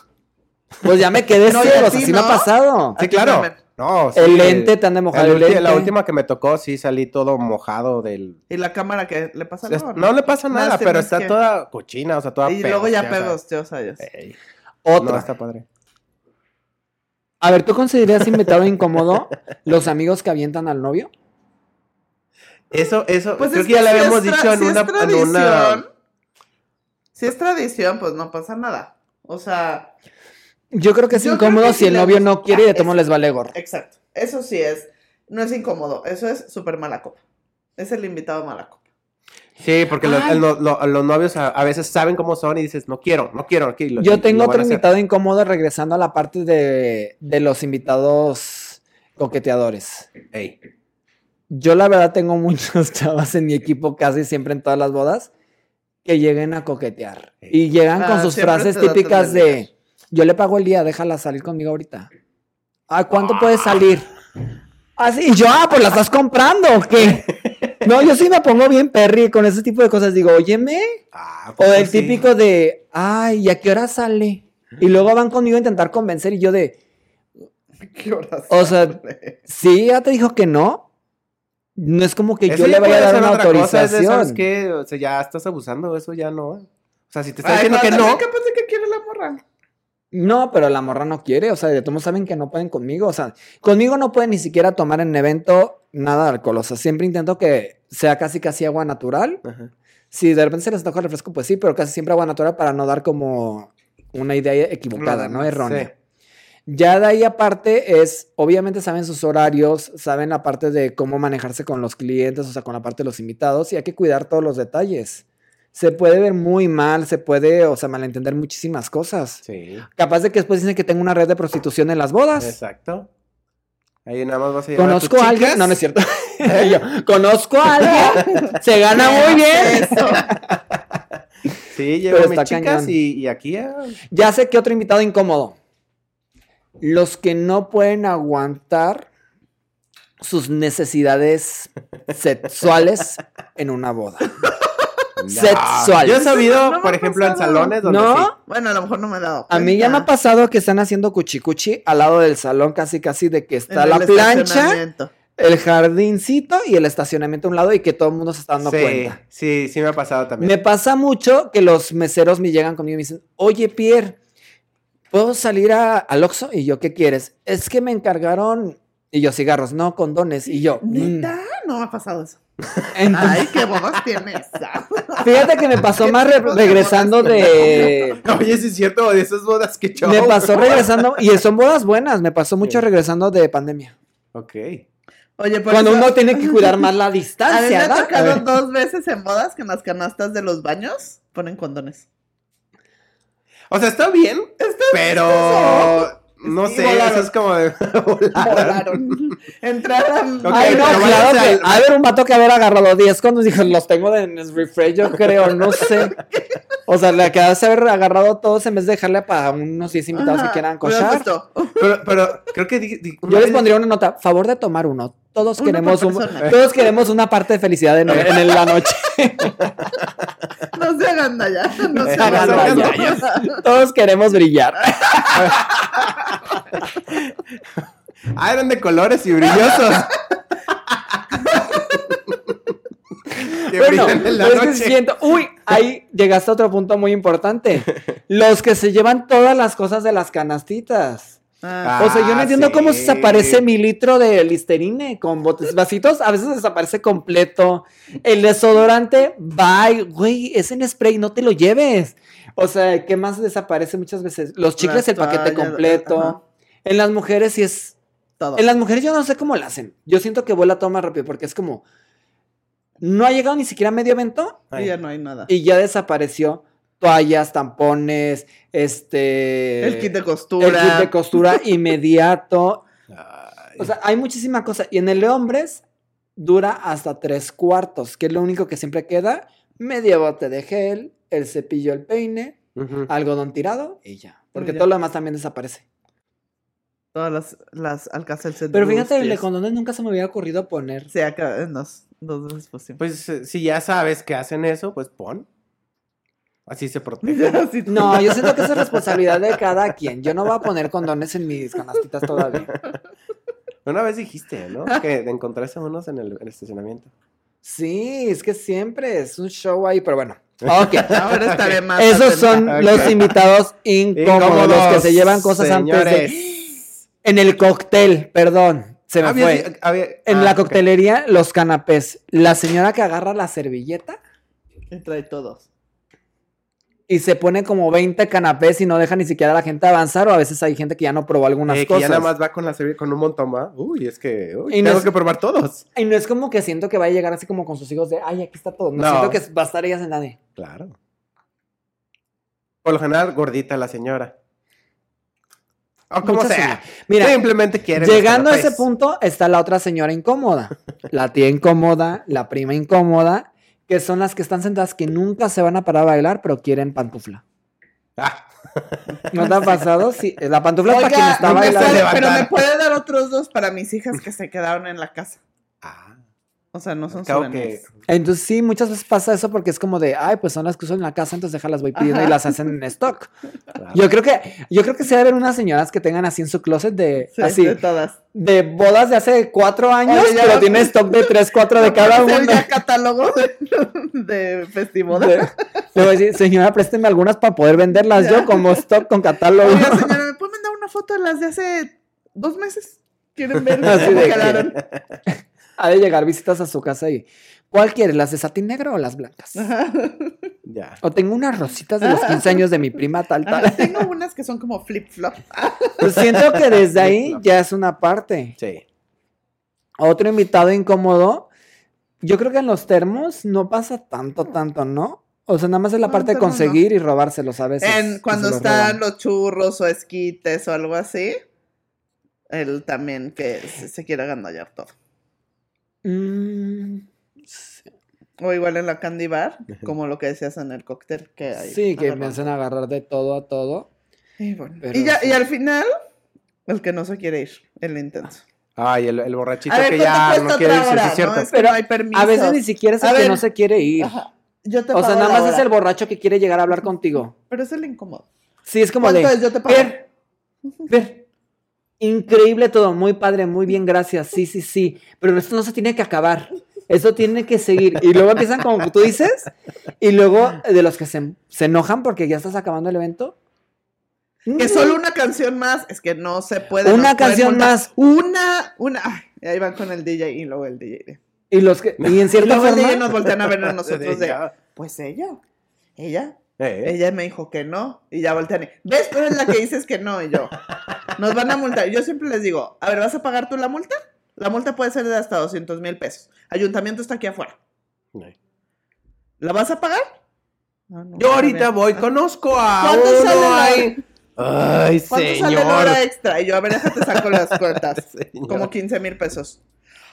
Speaker 3: pues ya me quedé
Speaker 2: No,
Speaker 3: Así me ha
Speaker 2: ¿no?
Speaker 3: pasado.
Speaker 1: Sí, claro. No, sí.
Speaker 3: El lente te han de mojar
Speaker 1: El
Speaker 3: lente.
Speaker 1: La última que me tocó, sí salí todo mojado del.
Speaker 2: Y la cámara que le pasa
Speaker 1: Es-
Speaker 2: algo,
Speaker 1: no le pasa nada, pero está
Speaker 2: que-
Speaker 1: toda cochina, o sea, toda
Speaker 2: Y luego ya yo sabes.
Speaker 1: Ey,
Speaker 3: Otra.
Speaker 1: No, está padre.
Speaker 3: A ver, ¿tú considerarías invitado incómodo los amigos que avientan al novio?
Speaker 1: Eso, eso,
Speaker 2: Pues
Speaker 1: creo
Speaker 2: es
Speaker 1: que ya
Speaker 2: si
Speaker 1: habíamos dicho en
Speaker 2: si
Speaker 1: una, en una.
Speaker 2: Si es tradición, pues no pasa nada. O sea,
Speaker 3: Yo creo que es incómodo
Speaker 2: que
Speaker 3: si el novio no quiere y de tomo les vale gorro.
Speaker 2: exacto. Eso sí es. No es incómodo. Eso es súper mala copa. Es el invitado mala copa.
Speaker 1: Sí, porque los, los novios a, a veces saben cómo son y dices, no quiero, no quiero. aquí lo-
Speaker 3: Yo tengo otro
Speaker 1: a
Speaker 3: invitado incómodo regresando a la parte de, de los invitados coqueteadores.
Speaker 1: Ey.
Speaker 3: Yo la verdad tengo muchas chavas en mi equipo casi siempre en todas las bodas que lleguen a coquetear. Y llegan con
Speaker 2: Ah,
Speaker 3: sus frases típicas de yo le pago el día, déjala salir conmigo ahorita. Ah, ¿cuánto
Speaker 1: Ah.
Speaker 3: puedes salir? Así, y yo, ah, pues la estás comprando, ¿o qué? No, yo sí me pongo bien perry con ese tipo de cosas. Digo, óyeme.
Speaker 1: Ah,
Speaker 3: O el
Speaker 1: sí.
Speaker 3: típico de, ay, ¿y a qué hora sale? Y luego van conmigo a intentar convencer y yo de,
Speaker 2: ¿Qué horas?
Speaker 3: O sea, sí, ya te dijo que no. No es como que
Speaker 1: Eso
Speaker 3: yo le
Speaker 1: ya
Speaker 3: vaya a dar una
Speaker 1: otra cosa,
Speaker 3: autorización.
Speaker 1: ¿Sabes qué? O sea, ya estás abusando, eso ya no. O sea, si te está
Speaker 2: Ay,
Speaker 1: diciendo
Speaker 2: no,
Speaker 1: que no,
Speaker 2: capaz de que quiere la morra.
Speaker 3: No, pero la morra no quiere, o sea, de todos saben que no pueden conmigo, o sea, conmigo no pueden ni siquiera tomar en evento nada de alcohol, o sea, siempre intento que sea casi casi agua natural.
Speaker 1: Ajá.
Speaker 3: Si de repente se les antoja el refresco, pues sí, pero casi siempre agua natural para no dar como una idea equivocada, ¿no? Errónea.
Speaker 1: sí.
Speaker 3: Ya de ahí aparte es, obviamente saben sus horarios, saben la parte de cómo manejarse con los clientes, o sea, con la parte de los invitados, y hay que cuidar todos los detalles. Se puede ver muy mal, se puede, o sea, malentender muchísimas cosas.
Speaker 1: Sí,
Speaker 3: Capaz de que después dicen que tengo una red de prostitución en las bodas.
Speaker 1: exacto. Ahí nada más vas a llevar
Speaker 3: Conozco
Speaker 1: a,
Speaker 3: alguien. No, no es cierto. Yo, conozco a alguien. Se gana muy bien.
Speaker 1: Sí, llevo a mis chicas
Speaker 3: cañón.
Speaker 1: y, y aquí
Speaker 3: Ya sé que otro invitado incómodo. Los que no pueden aguantar sus necesidades sexuales en una boda. Sexuales.
Speaker 1: Yo he sabido,
Speaker 2: No
Speaker 1: por ejemplo, en salones donde
Speaker 3: ¿No?
Speaker 1: sí.
Speaker 2: Bueno, a lo mejor no me he dado
Speaker 3: A mí ya me ha pasado que están haciendo cuchicuchi al lado del salón, casi casi de que está
Speaker 2: En
Speaker 3: la
Speaker 2: el
Speaker 3: plancha, el jardincito y el estacionamiento a un lado y que todo el mundo se está dando
Speaker 1: sí,
Speaker 3: cuenta.
Speaker 1: sí, sí me ha pasado también.
Speaker 3: Me pasa mucho que los meseros me llegan conmigo y me dicen, oye Pierre, ¿puedo salir a, al Oxxo? Y yo, ¿qué quieres? Es que me encargaron, y yo, cigarros, no condones. Y yo, mm.
Speaker 2: ¿Neta? No me ha pasado eso.
Speaker 3: Entonces,
Speaker 2: Ay, qué bodas tienes.
Speaker 3: fíjate que me pasó
Speaker 2: ¿Qué
Speaker 3: más re-
Speaker 2: tipo de
Speaker 3: regresando de...
Speaker 1: Oye, sí es cierto, de esas bodas que show.
Speaker 3: Me pasó regresando, y son bodas buenas, me pasó mucho
Speaker 1: Sí.
Speaker 3: regresando de pandemia.
Speaker 1: Ok.
Speaker 2: Oye, por
Speaker 3: Cuando
Speaker 2: eso-
Speaker 3: uno tiene que cuidar más la
Speaker 2: A mí me
Speaker 3: distancia,
Speaker 2: ha
Speaker 3: ¿verdad?
Speaker 2: tocado dos veces en bodas que en las canastas de los baños ponen condones.
Speaker 1: O sea, está bien, pero no
Speaker 2: Sí,
Speaker 1: sé,
Speaker 2: volaron.
Speaker 1: eso es como de volaron.
Speaker 2: Entraron.
Speaker 1: Ok,
Speaker 3: Ay, no, claro que. A ver, un vato que haber agarrado 10 cuando dijo, los tengo de en el refresh, yo creo, no sé. O sea, le quedaste haber agarrado todos en vez de dejarle para unos 10 invitados
Speaker 2: Ajá,
Speaker 3: que quieran cochar.
Speaker 1: Pero, pero creo que
Speaker 3: Yo les pondría una nota, favor de tomar uno. Todos
Speaker 2: Uno
Speaker 3: queremos un, todos queremos una parte de felicidad en, en la noche.
Speaker 2: No se hagan allá. No se
Speaker 3: hagan daño. Todos queremos brillar.
Speaker 1: Ah, eran de colores y brillosos. que
Speaker 3: Bueno,
Speaker 1: brillan en la
Speaker 3: pero es que
Speaker 1: noche.
Speaker 3: siento, uy, ahí llegaste a otro punto muy importante. Los que se llevan todas las cosas de las canastitas.
Speaker 2: Ah,
Speaker 3: O sea, yo no entiendo cómo desaparece mi litro de listerine con botes vasitos. A veces desaparece completo. El desodorante, bye, güey, es en spray, no te lo lleves. O sea, ¿qué más desaparece muchas veces? Los chicles, el paquete completo.
Speaker 2: ajá.
Speaker 3: En las mujeres sí es.
Speaker 2: todo.
Speaker 3: En las mujeres yo no sé cómo lo hacen. Yo siento que vuela todo más rápido porque es como. No ha llegado ni siquiera a medio evento
Speaker 2: Y ya no hay nada.
Speaker 3: y ya desapareció toallas, tampones, este.
Speaker 2: El kit de costura.
Speaker 3: El kit de costura inmediato.
Speaker 1: Ay.
Speaker 3: O sea, hay muchísima cosa. Y en el de hombres dura hasta tres cuartos, que es lo único que siempre queda. Medio bote de gel, el cepillo, el peine, algodón tirado y ya. Porque
Speaker 2: Y ya.
Speaker 3: todo lo demás también desaparece.
Speaker 2: Todas las, las alcacelces.
Speaker 3: Pero fíjate, el de condones nunca se me había ocurrido poner.
Speaker 2: Sí, acá en dos, dos veces posible.
Speaker 1: Pues eh, si ya sabes que hacen eso, pues pon. Así se protege.
Speaker 3: No, yo siento que es responsabilidad de cada quien. Yo no voy a poner condones en mis canastitas todavía.
Speaker 1: Una vez dijiste, ¿no? Que encontraste unos en el, el estacionamiento.
Speaker 3: Sí, es que siempre es un show ahí, pero bueno. Ok.
Speaker 2: Ahora estaré más.
Speaker 3: Esos son los invitados incómodos, los que se llevan cosas antes
Speaker 1: señores.
Speaker 3: de... En el cóctel, perdón, se me
Speaker 1: Había-
Speaker 3: fue.
Speaker 1: había-
Speaker 3: En
Speaker 1: ah,
Speaker 3: la
Speaker 1: ok.
Speaker 3: coctelería, los canapés. La señora que agarra la servilleta
Speaker 2: trae todos.
Speaker 3: Y se pone como 20 canapés y no deja ni siquiera a la gente avanzar, o a veces hay gente que ya no probó algunas
Speaker 1: Eh, que
Speaker 3: cosas.
Speaker 1: ya nada más va con la con un montón más. Uy, es que uy,
Speaker 3: Y no
Speaker 1: tengo
Speaker 3: es-
Speaker 1: que probar todos.
Speaker 3: Y no es como que siento que va a llegar así como con sus hijos de, ay, aquí está todo. No,
Speaker 1: No.
Speaker 3: siento que va a estar ella sentada.
Speaker 1: Claro. Por lo general, gordita la señora. O como
Speaker 3: Mucha
Speaker 1: sea.
Speaker 3: Mira,
Speaker 1: Simplemente quiere.
Speaker 3: Llegando a ese punto está la otra señora incómoda, la tía incómoda, la prima incómoda, que son las que están sentadas que nunca se van a parar a bailar, pero quieren pantufla.
Speaker 1: Ah,
Speaker 3: ¿No te ha pasado? Sí, la pantufla es para quien
Speaker 2: Oiga,
Speaker 3: está
Speaker 1: bailando.
Speaker 2: pero me puede dar otros dos para mis hijas que se quedaron en la casa.
Speaker 1: ah,
Speaker 2: O sea, no son souvenirs.
Speaker 1: que.
Speaker 3: Entonces sí, muchas veces pasa eso porque es como de, ay, pues son las que uso en la casa, entonces déjalas voy pidiendo y las hacen en stock.
Speaker 1: claro.
Speaker 3: Yo creo que, yo creo que se debe haber unas señoras que tengan así en su closet de,
Speaker 2: Sí,
Speaker 3: así,
Speaker 2: de todas.
Speaker 3: de bodas de hace cuatro años,
Speaker 2: Oye,
Speaker 3: pero tiene stock de tres, cuatro de
Speaker 2: No
Speaker 3: cada uno.
Speaker 2: ya catálogo de, de festivoda.
Speaker 3: De- Le voy a decir, señora, présteme algunas para poder venderlas
Speaker 2: Ya.
Speaker 3: yo como stock con catálogo.
Speaker 2: Oiga, señora, ¿me puede mandar una foto de las de hace dos meses? ¿Quieren ver
Speaker 3: Así
Speaker 2: cómo
Speaker 3: de que-
Speaker 2: quedaron?
Speaker 3: Ha de llegar visitas a su casa y. ¿Cuál quieres? ¿Las de satín negro o las blancas?
Speaker 2: Ajá.
Speaker 1: Ya.
Speaker 3: O tengo unas rositas de los 15 años de mi prima tal,
Speaker 2: Ajá,
Speaker 3: tal.
Speaker 2: Tengo unas que son como flip-flop.
Speaker 3: Pues siento que desde ahí ya es una parte.
Speaker 1: Sí.
Speaker 3: Otro invitado incómodo. Yo creo que en los termos no pasa tanto, tanto, ¿no? O sea, nada más es la
Speaker 2: No,
Speaker 3: parte de
Speaker 2: no.
Speaker 3: conseguir y robárselos a veces.
Speaker 2: En, cuando
Speaker 3: los
Speaker 2: están
Speaker 3: roban.
Speaker 2: los churros o esquites o algo así, él también que se, se quiere agandallar todo.
Speaker 3: Mm, sí.
Speaker 2: O igual en la candy bar, como lo que decías en el cóctel que hay.
Speaker 3: Sí, que hacen agarrar de todo a todo.
Speaker 2: Y, bueno,
Speaker 3: Pero
Speaker 2: y ya,
Speaker 3: sí.
Speaker 2: y al final, el que no se quiere ir, el intenso.
Speaker 1: Ay, el, el borrachito
Speaker 2: ver,
Speaker 1: que
Speaker 2: ¿cuánto
Speaker 1: ya no quiere irse,
Speaker 2: hora,
Speaker 1: es cierto.
Speaker 2: no? Es que
Speaker 3: Pero
Speaker 2: no hay permiso.
Speaker 3: A veces ni siquiera es el
Speaker 2: A
Speaker 3: que
Speaker 2: ver,
Speaker 3: no se quiere ir.
Speaker 2: Ajá, Yo te
Speaker 3: O sea, nada más es el borracho que quiere llegar a hablar contigo.
Speaker 2: Pero es el incómodo.
Speaker 3: Sí, es como de.
Speaker 2: ¿Cuánto es? Yo te pago.
Speaker 3: Ver, ver. Increíble todo, muy padre, muy bien, gracias. Sí, sí, sí. Pero esto no se tiene que acabar. Esto tiene que seguir. Y luego empiezan como tú dices. Y luego de los que se, se enojan porque ya estás acabando el evento.
Speaker 2: Que solo una canción más, es que no se puede.
Speaker 3: Una canción más.
Speaker 2: Una, una. Ay, y ahí van con el DJ y luego el DJ.
Speaker 3: Y los que. Y en
Speaker 2: Y
Speaker 3: cierta
Speaker 2: el DJ
Speaker 3: forma.
Speaker 2: nos voltean a ver a nosotros de, pues ella, ella,
Speaker 1: Eh,
Speaker 2: ella me dijo que no, y ya voltean ¿ves? Pero es la que dices que no, y yo, nos van a multar. Yo siempre les digo, a ver, ¿vas a pagar tú la multa? La multa puede ser de hasta 200 mil pesos. Ayuntamiento está aquí afuera. ¿La vas a pagar?
Speaker 1: Ah, no, Yo ahorita voy, conozco a
Speaker 2: ¿Cuánto
Speaker 1: uno
Speaker 2: sale la-
Speaker 1: ahí. Ay,
Speaker 2: ¿Cuánto
Speaker 1: señor.
Speaker 2: sale la hora extra? Y yo, a ver, déjate saco las cuentas. Como 15 mil pesos.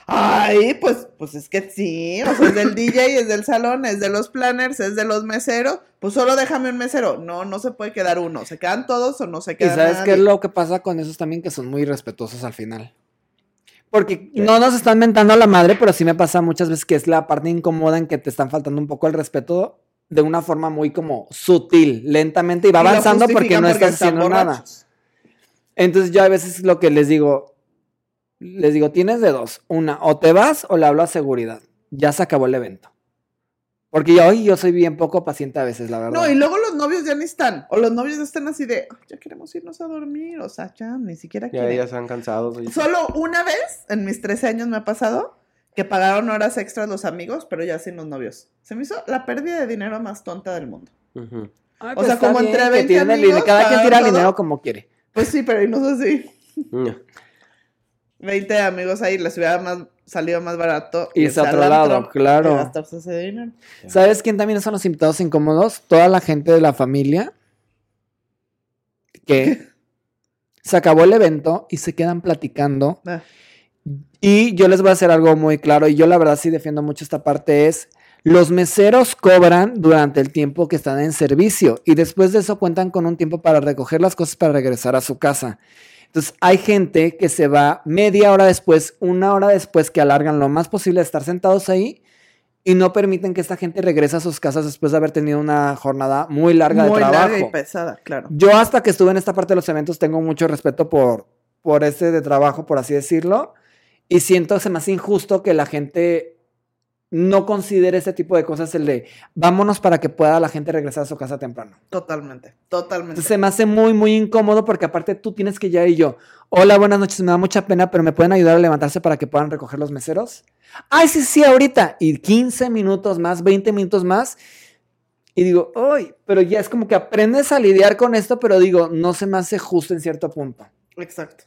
Speaker 2: Ay, pues, pues es que sí, o sea, es del DJ, es del salón, es de los planners, es de los meseros, pues solo déjame un mesero. No, no se puede quedar uno, se quedan todos o no se
Speaker 3: Y
Speaker 2: queda
Speaker 3: sabes
Speaker 2: nadie.
Speaker 3: qué es lo que pasa con esos también, que son muy respetuosos al final. Porque no nos están mentando a la madre, pero sí me pasa muchas veces que es la parte incómoda en que te están faltando un poco el respeto de una forma muy como sutil, lentamente, y va
Speaker 2: Y
Speaker 3: avanzando porque no
Speaker 2: porque
Speaker 3: estás
Speaker 2: están
Speaker 3: haciendo nada. Entonces yo a veces lo que les digo, les digo, tienes de dos, una, o te vas o le hablo a seguridad. Ya se acabó el evento. Porque yo, yo soy bien poco paciente a veces, la verdad.
Speaker 2: No, y luego los novios ya ni están. O los novios ya están así de, "Ay, ya queremos irnos a dormir. O sea, ya ni siquiera
Speaker 1: Ya,
Speaker 2: quieren.
Speaker 1: ya se han cansado. oye.
Speaker 2: Solo una vez en mis 13 años me ha pasado que pagaron horas extras los amigos, pero ya sin los novios. Se me hizo la pérdida de dinero más tonta del mundo.
Speaker 1: Ujú.
Speaker 3: Ay,
Speaker 2: o
Speaker 3: pues
Speaker 2: sea, como
Speaker 3: bien
Speaker 2: entre
Speaker 3: que
Speaker 2: 20
Speaker 3: tienen el
Speaker 2: amigos,
Speaker 3: dinero, cada quien tira el
Speaker 2: todo.
Speaker 3: dinero como quiere.
Speaker 2: Pues sí, pero y no es así.
Speaker 1: Mm.
Speaker 2: 20 amigos ahí les hubiera más, salido más barato.
Speaker 3: Irse a otro lado, claro.
Speaker 2: que gastarse ese dinero.
Speaker 3: ¿Sabes quién también son los invitados incómodos? Toda la gente de la familia que se acabó el evento y se quedan platicando.
Speaker 2: Ah,
Speaker 3: Y yo les voy a hacer algo muy claro, y yo la verdad sí defiendo mucho esta parte, es los meseros cobran durante el tiempo que están en servicio y después de eso cuentan con un tiempo para recoger las cosas para regresar a su casa. Entonces hay gente que se va media hora después, una hora después que alargan lo más posible de estar sentados ahí y no permiten que esta gente regrese a sus casas después de haber tenido una jornada muy larga
Speaker 2: muy
Speaker 3: de trabajo.
Speaker 2: larga y pesada, claro.
Speaker 3: Yo hasta que estuve en esta parte de los eventos tengo mucho respeto por, por este de trabajo, por así decirlo. Y siento, se me hace injusto que la gente no considere este tipo de cosas, el de vámonos para que pueda la gente regresar a su casa temprano.
Speaker 2: Totalmente, totalmente.
Speaker 3: Entonces se me hace muy, muy incómodo porque aparte tú tienes que llegar y yo, hola, buenas noches, me da mucha pena, pero ¿me pueden ayudar a levantarse para que puedan recoger los meseros? Ay, sí, sí, ahorita. Y 15 minutos más, 20 minutos más. Y digo, uy, pero ya es como que aprendes a lidiar con esto, pero digo, no se me hace justo en cierto punto.
Speaker 2: Exacto.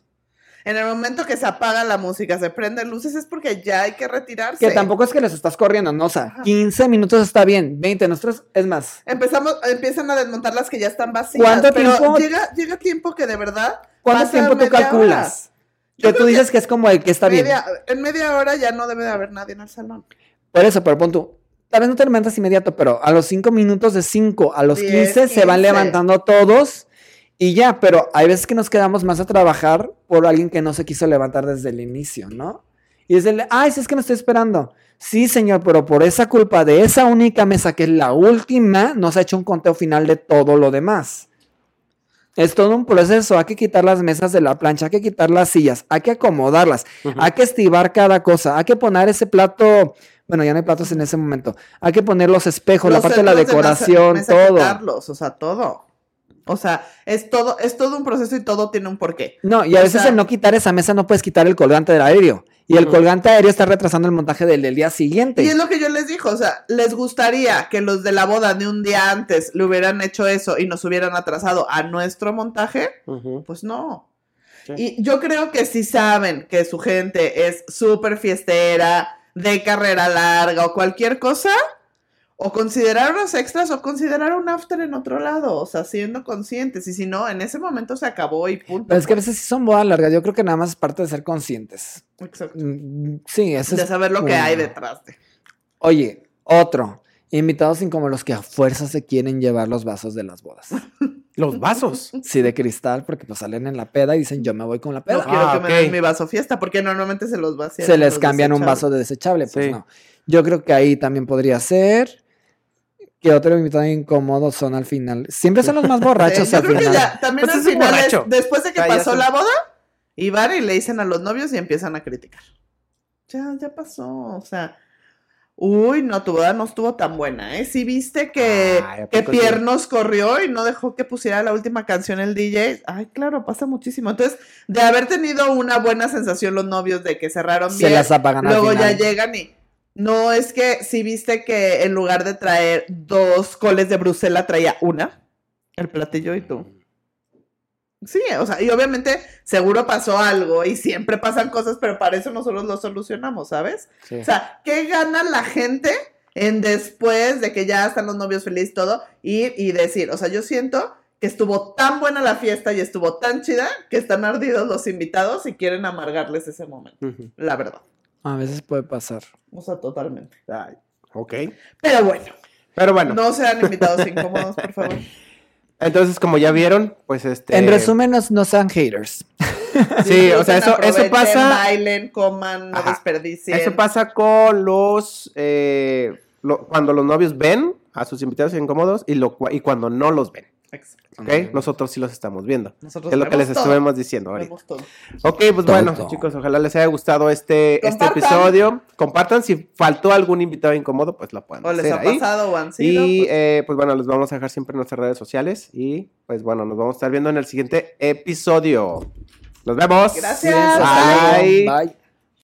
Speaker 2: En el momento que se apaga la música, se prenden luces, es porque ya hay que retirarse.
Speaker 3: Que tampoco es que les estás corriendo, no, o sea,
Speaker 2: Ajá.
Speaker 3: 15 minutos está bien, 20, nosotros, es más,
Speaker 2: Empezamos, empiezan a desmontar las que ya están vacías.
Speaker 3: ¿Cuánto
Speaker 2: pero
Speaker 3: tiempo?
Speaker 2: Llega, llega tiempo que de verdad.
Speaker 3: ¿cuánto tiempo tú calculas? Que tú
Speaker 2: que
Speaker 3: dices que es como el que está bien.
Speaker 2: Media- en media hora ya no debe de haber nadie en el salón.
Speaker 3: Por eso, pero pon tú. Tal vez no te levantas inmediato, pero a los 5 minutos de 5 a los
Speaker 2: 10,
Speaker 3: 15 se van
Speaker 2: 15.
Speaker 3: levantando todos y ya, pero hay veces que nos quedamos más a trabajar por alguien que no se quiso levantar desde el inicio, ¿no? Y es el, ay, si es que me estoy esperando. Sí, señor, pero por esa culpa de esa única mesa que es la última, no se ha hecho un conteo final de todo lo demás. Es todo un proceso, hay que quitar las mesas de la plancha, hay que quitar las sillas, hay que acomodarlas, hay que estivar cada cosa, hay que poner ese plato, bueno, ya no hay platos en ese momento, hay que poner los espejos, la parte de la
Speaker 2: centros mesa-
Speaker 3: decoración,
Speaker 2: mesa,
Speaker 3: todo.
Speaker 2: quitarlos, o sea, todo. O sea, es todo, es todo un proceso y todo tiene un porqué.
Speaker 3: No, y a
Speaker 2: O
Speaker 3: veces
Speaker 2: sea-
Speaker 3: el no quitar esa mesa no puedes quitar el colgante del aéreo. Y el
Speaker 1: Ujú.
Speaker 3: colgante aéreo está retrasando el montaje del, del día siguiente.
Speaker 2: Y es lo que yo les dijo, o sea, ¿les gustaría que los de la boda de un día antes le hubieran hecho eso y nos hubieran atrasado a nuestro montaje? Pues no.
Speaker 1: Sí.
Speaker 2: Y yo creo que si saben que su gente es súper fiestera, de carrera larga o cualquier cosa, o considerar unos extras o considerar un after en otro lado, o sea, siendo conscientes. Y si no, en ese momento se acabó y punto.
Speaker 3: Pero es que a
Speaker 2: pues.
Speaker 3: veces sí son bodas largas. Yo creo que nada más es parte de ser conscientes.
Speaker 2: Exacto.
Speaker 3: Mm, Sí, eso
Speaker 2: De
Speaker 3: es.
Speaker 2: saber lo que hay detrás de.
Speaker 3: Oye, otro. Invitados sin como los que a fuerza se quieren llevar los vasos de las bodas.
Speaker 1: Los vasos.
Speaker 3: Sí, de cristal, porque pues salen en la peda y dicen yo me voy con la
Speaker 2: No
Speaker 3: peda.
Speaker 2: quiero
Speaker 1: Ah,
Speaker 2: que me den mi vaso fiesta, porque normalmente se los vacían.
Speaker 3: se les cambian un vaso de desechable, pues
Speaker 1: Sí.
Speaker 3: no. Yo creo que ahí también podría ser. Que otro invitado incómodo son al final. Siempre son los más borrachos
Speaker 2: Sí, yo
Speaker 3: al
Speaker 2: creo
Speaker 3: final.
Speaker 2: que ya, también
Speaker 1: Pues
Speaker 2: al final, es- después de que pasó la boda, y van y le dicen a los novios y empiezan a criticar. Ya, ya pasó, o sea. Uy, no, tu boda no estuvo tan buena, ¿eh? Sí viste que,
Speaker 1: Ay, ¿a
Speaker 2: que
Speaker 1: sí?
Speaker 2: Piernos corrió y no dejó que pusiera la última canción el DJ. Ay, claro, pasa muchísimo. Entonces, de haber tenido una buena sensación los novios de que cerraron
Speaker 3: Se
Speaker 2: bien,
Speaker 3: las apagan al
Speaker 2: luego ya llegan y... No, es que si viste que en lugar de traer dos coles de Bruselas traía una, el platillo y tú. Sí, o sea, y obviamente seguro pasó algo y siempre pasan cosas, pero para eso nosotros lo solucionamos, ¿sabes?
Speaker 1: Sí.
Speaker 2: O sea, ¿qué gana la gente en después de que ya están los novios felices todo y, y decir, o sea, yo siento que estuvo tan buena la fiesta y estuvo tan chida que están ardidos los invitados y quieren amargarles ese momento, la verdad.
Speaker 3: A veces puede pasar.
Speaker 2: O sea, totalmente.
Speaker 1: Ay, ok.
Speaker 2: Pero bueno,
Speaker 1: Pero bueno,
Speaker 2: no sean invitados incómodos, por favor.
Speaker 1: entonces como ya vieron, pues este...
Speaker 3: En resumen, no, no sean haters.
Speaker 1: Sí, o sea, eso, eso pasa...
Speaker 2: Bailen, coman, no
Speaker 1: Ajá.
Speaker 2: desperdicien.
Speaker 1: Eso pasa con los... eh, lo- cuando los novios ven a sus invitados incómodos y, lo, y cuando no los ven,
Speaker 2: Exacto.
Speaker 1: ¿ok? Nosotros sí los estamos viendo.
Speaker 2: Nosotros
Speaker 1: es lo que les
Speaker 2: todo,
Speaker 1: estuvimos diciendo ahorita.
Speaker 2: todo.
Speaker 1: Ok, pues
Speaker 3: Todo.
Speaker 1: bueno, chicos, ojalá les haya gustado este, este episodio. Compartan si faltó algún invitado incómodo, pues lo pueden
Speaker 2: O les ha
Speaker 1: ahí.
Speaker 2: pasado o han sido.
Speaker 1: Y
Speaker 2: pues,
Speaker 1: eh, pues bueno, los vamos a dejar siempre en nuestras redes sociales. Y pues bueno, nos vamos a estar viendo en el siguiente episodio. Nos vemos.
Speaker 2: Gracias.
Speaker 1: Bye.
Speaker 3: Bye.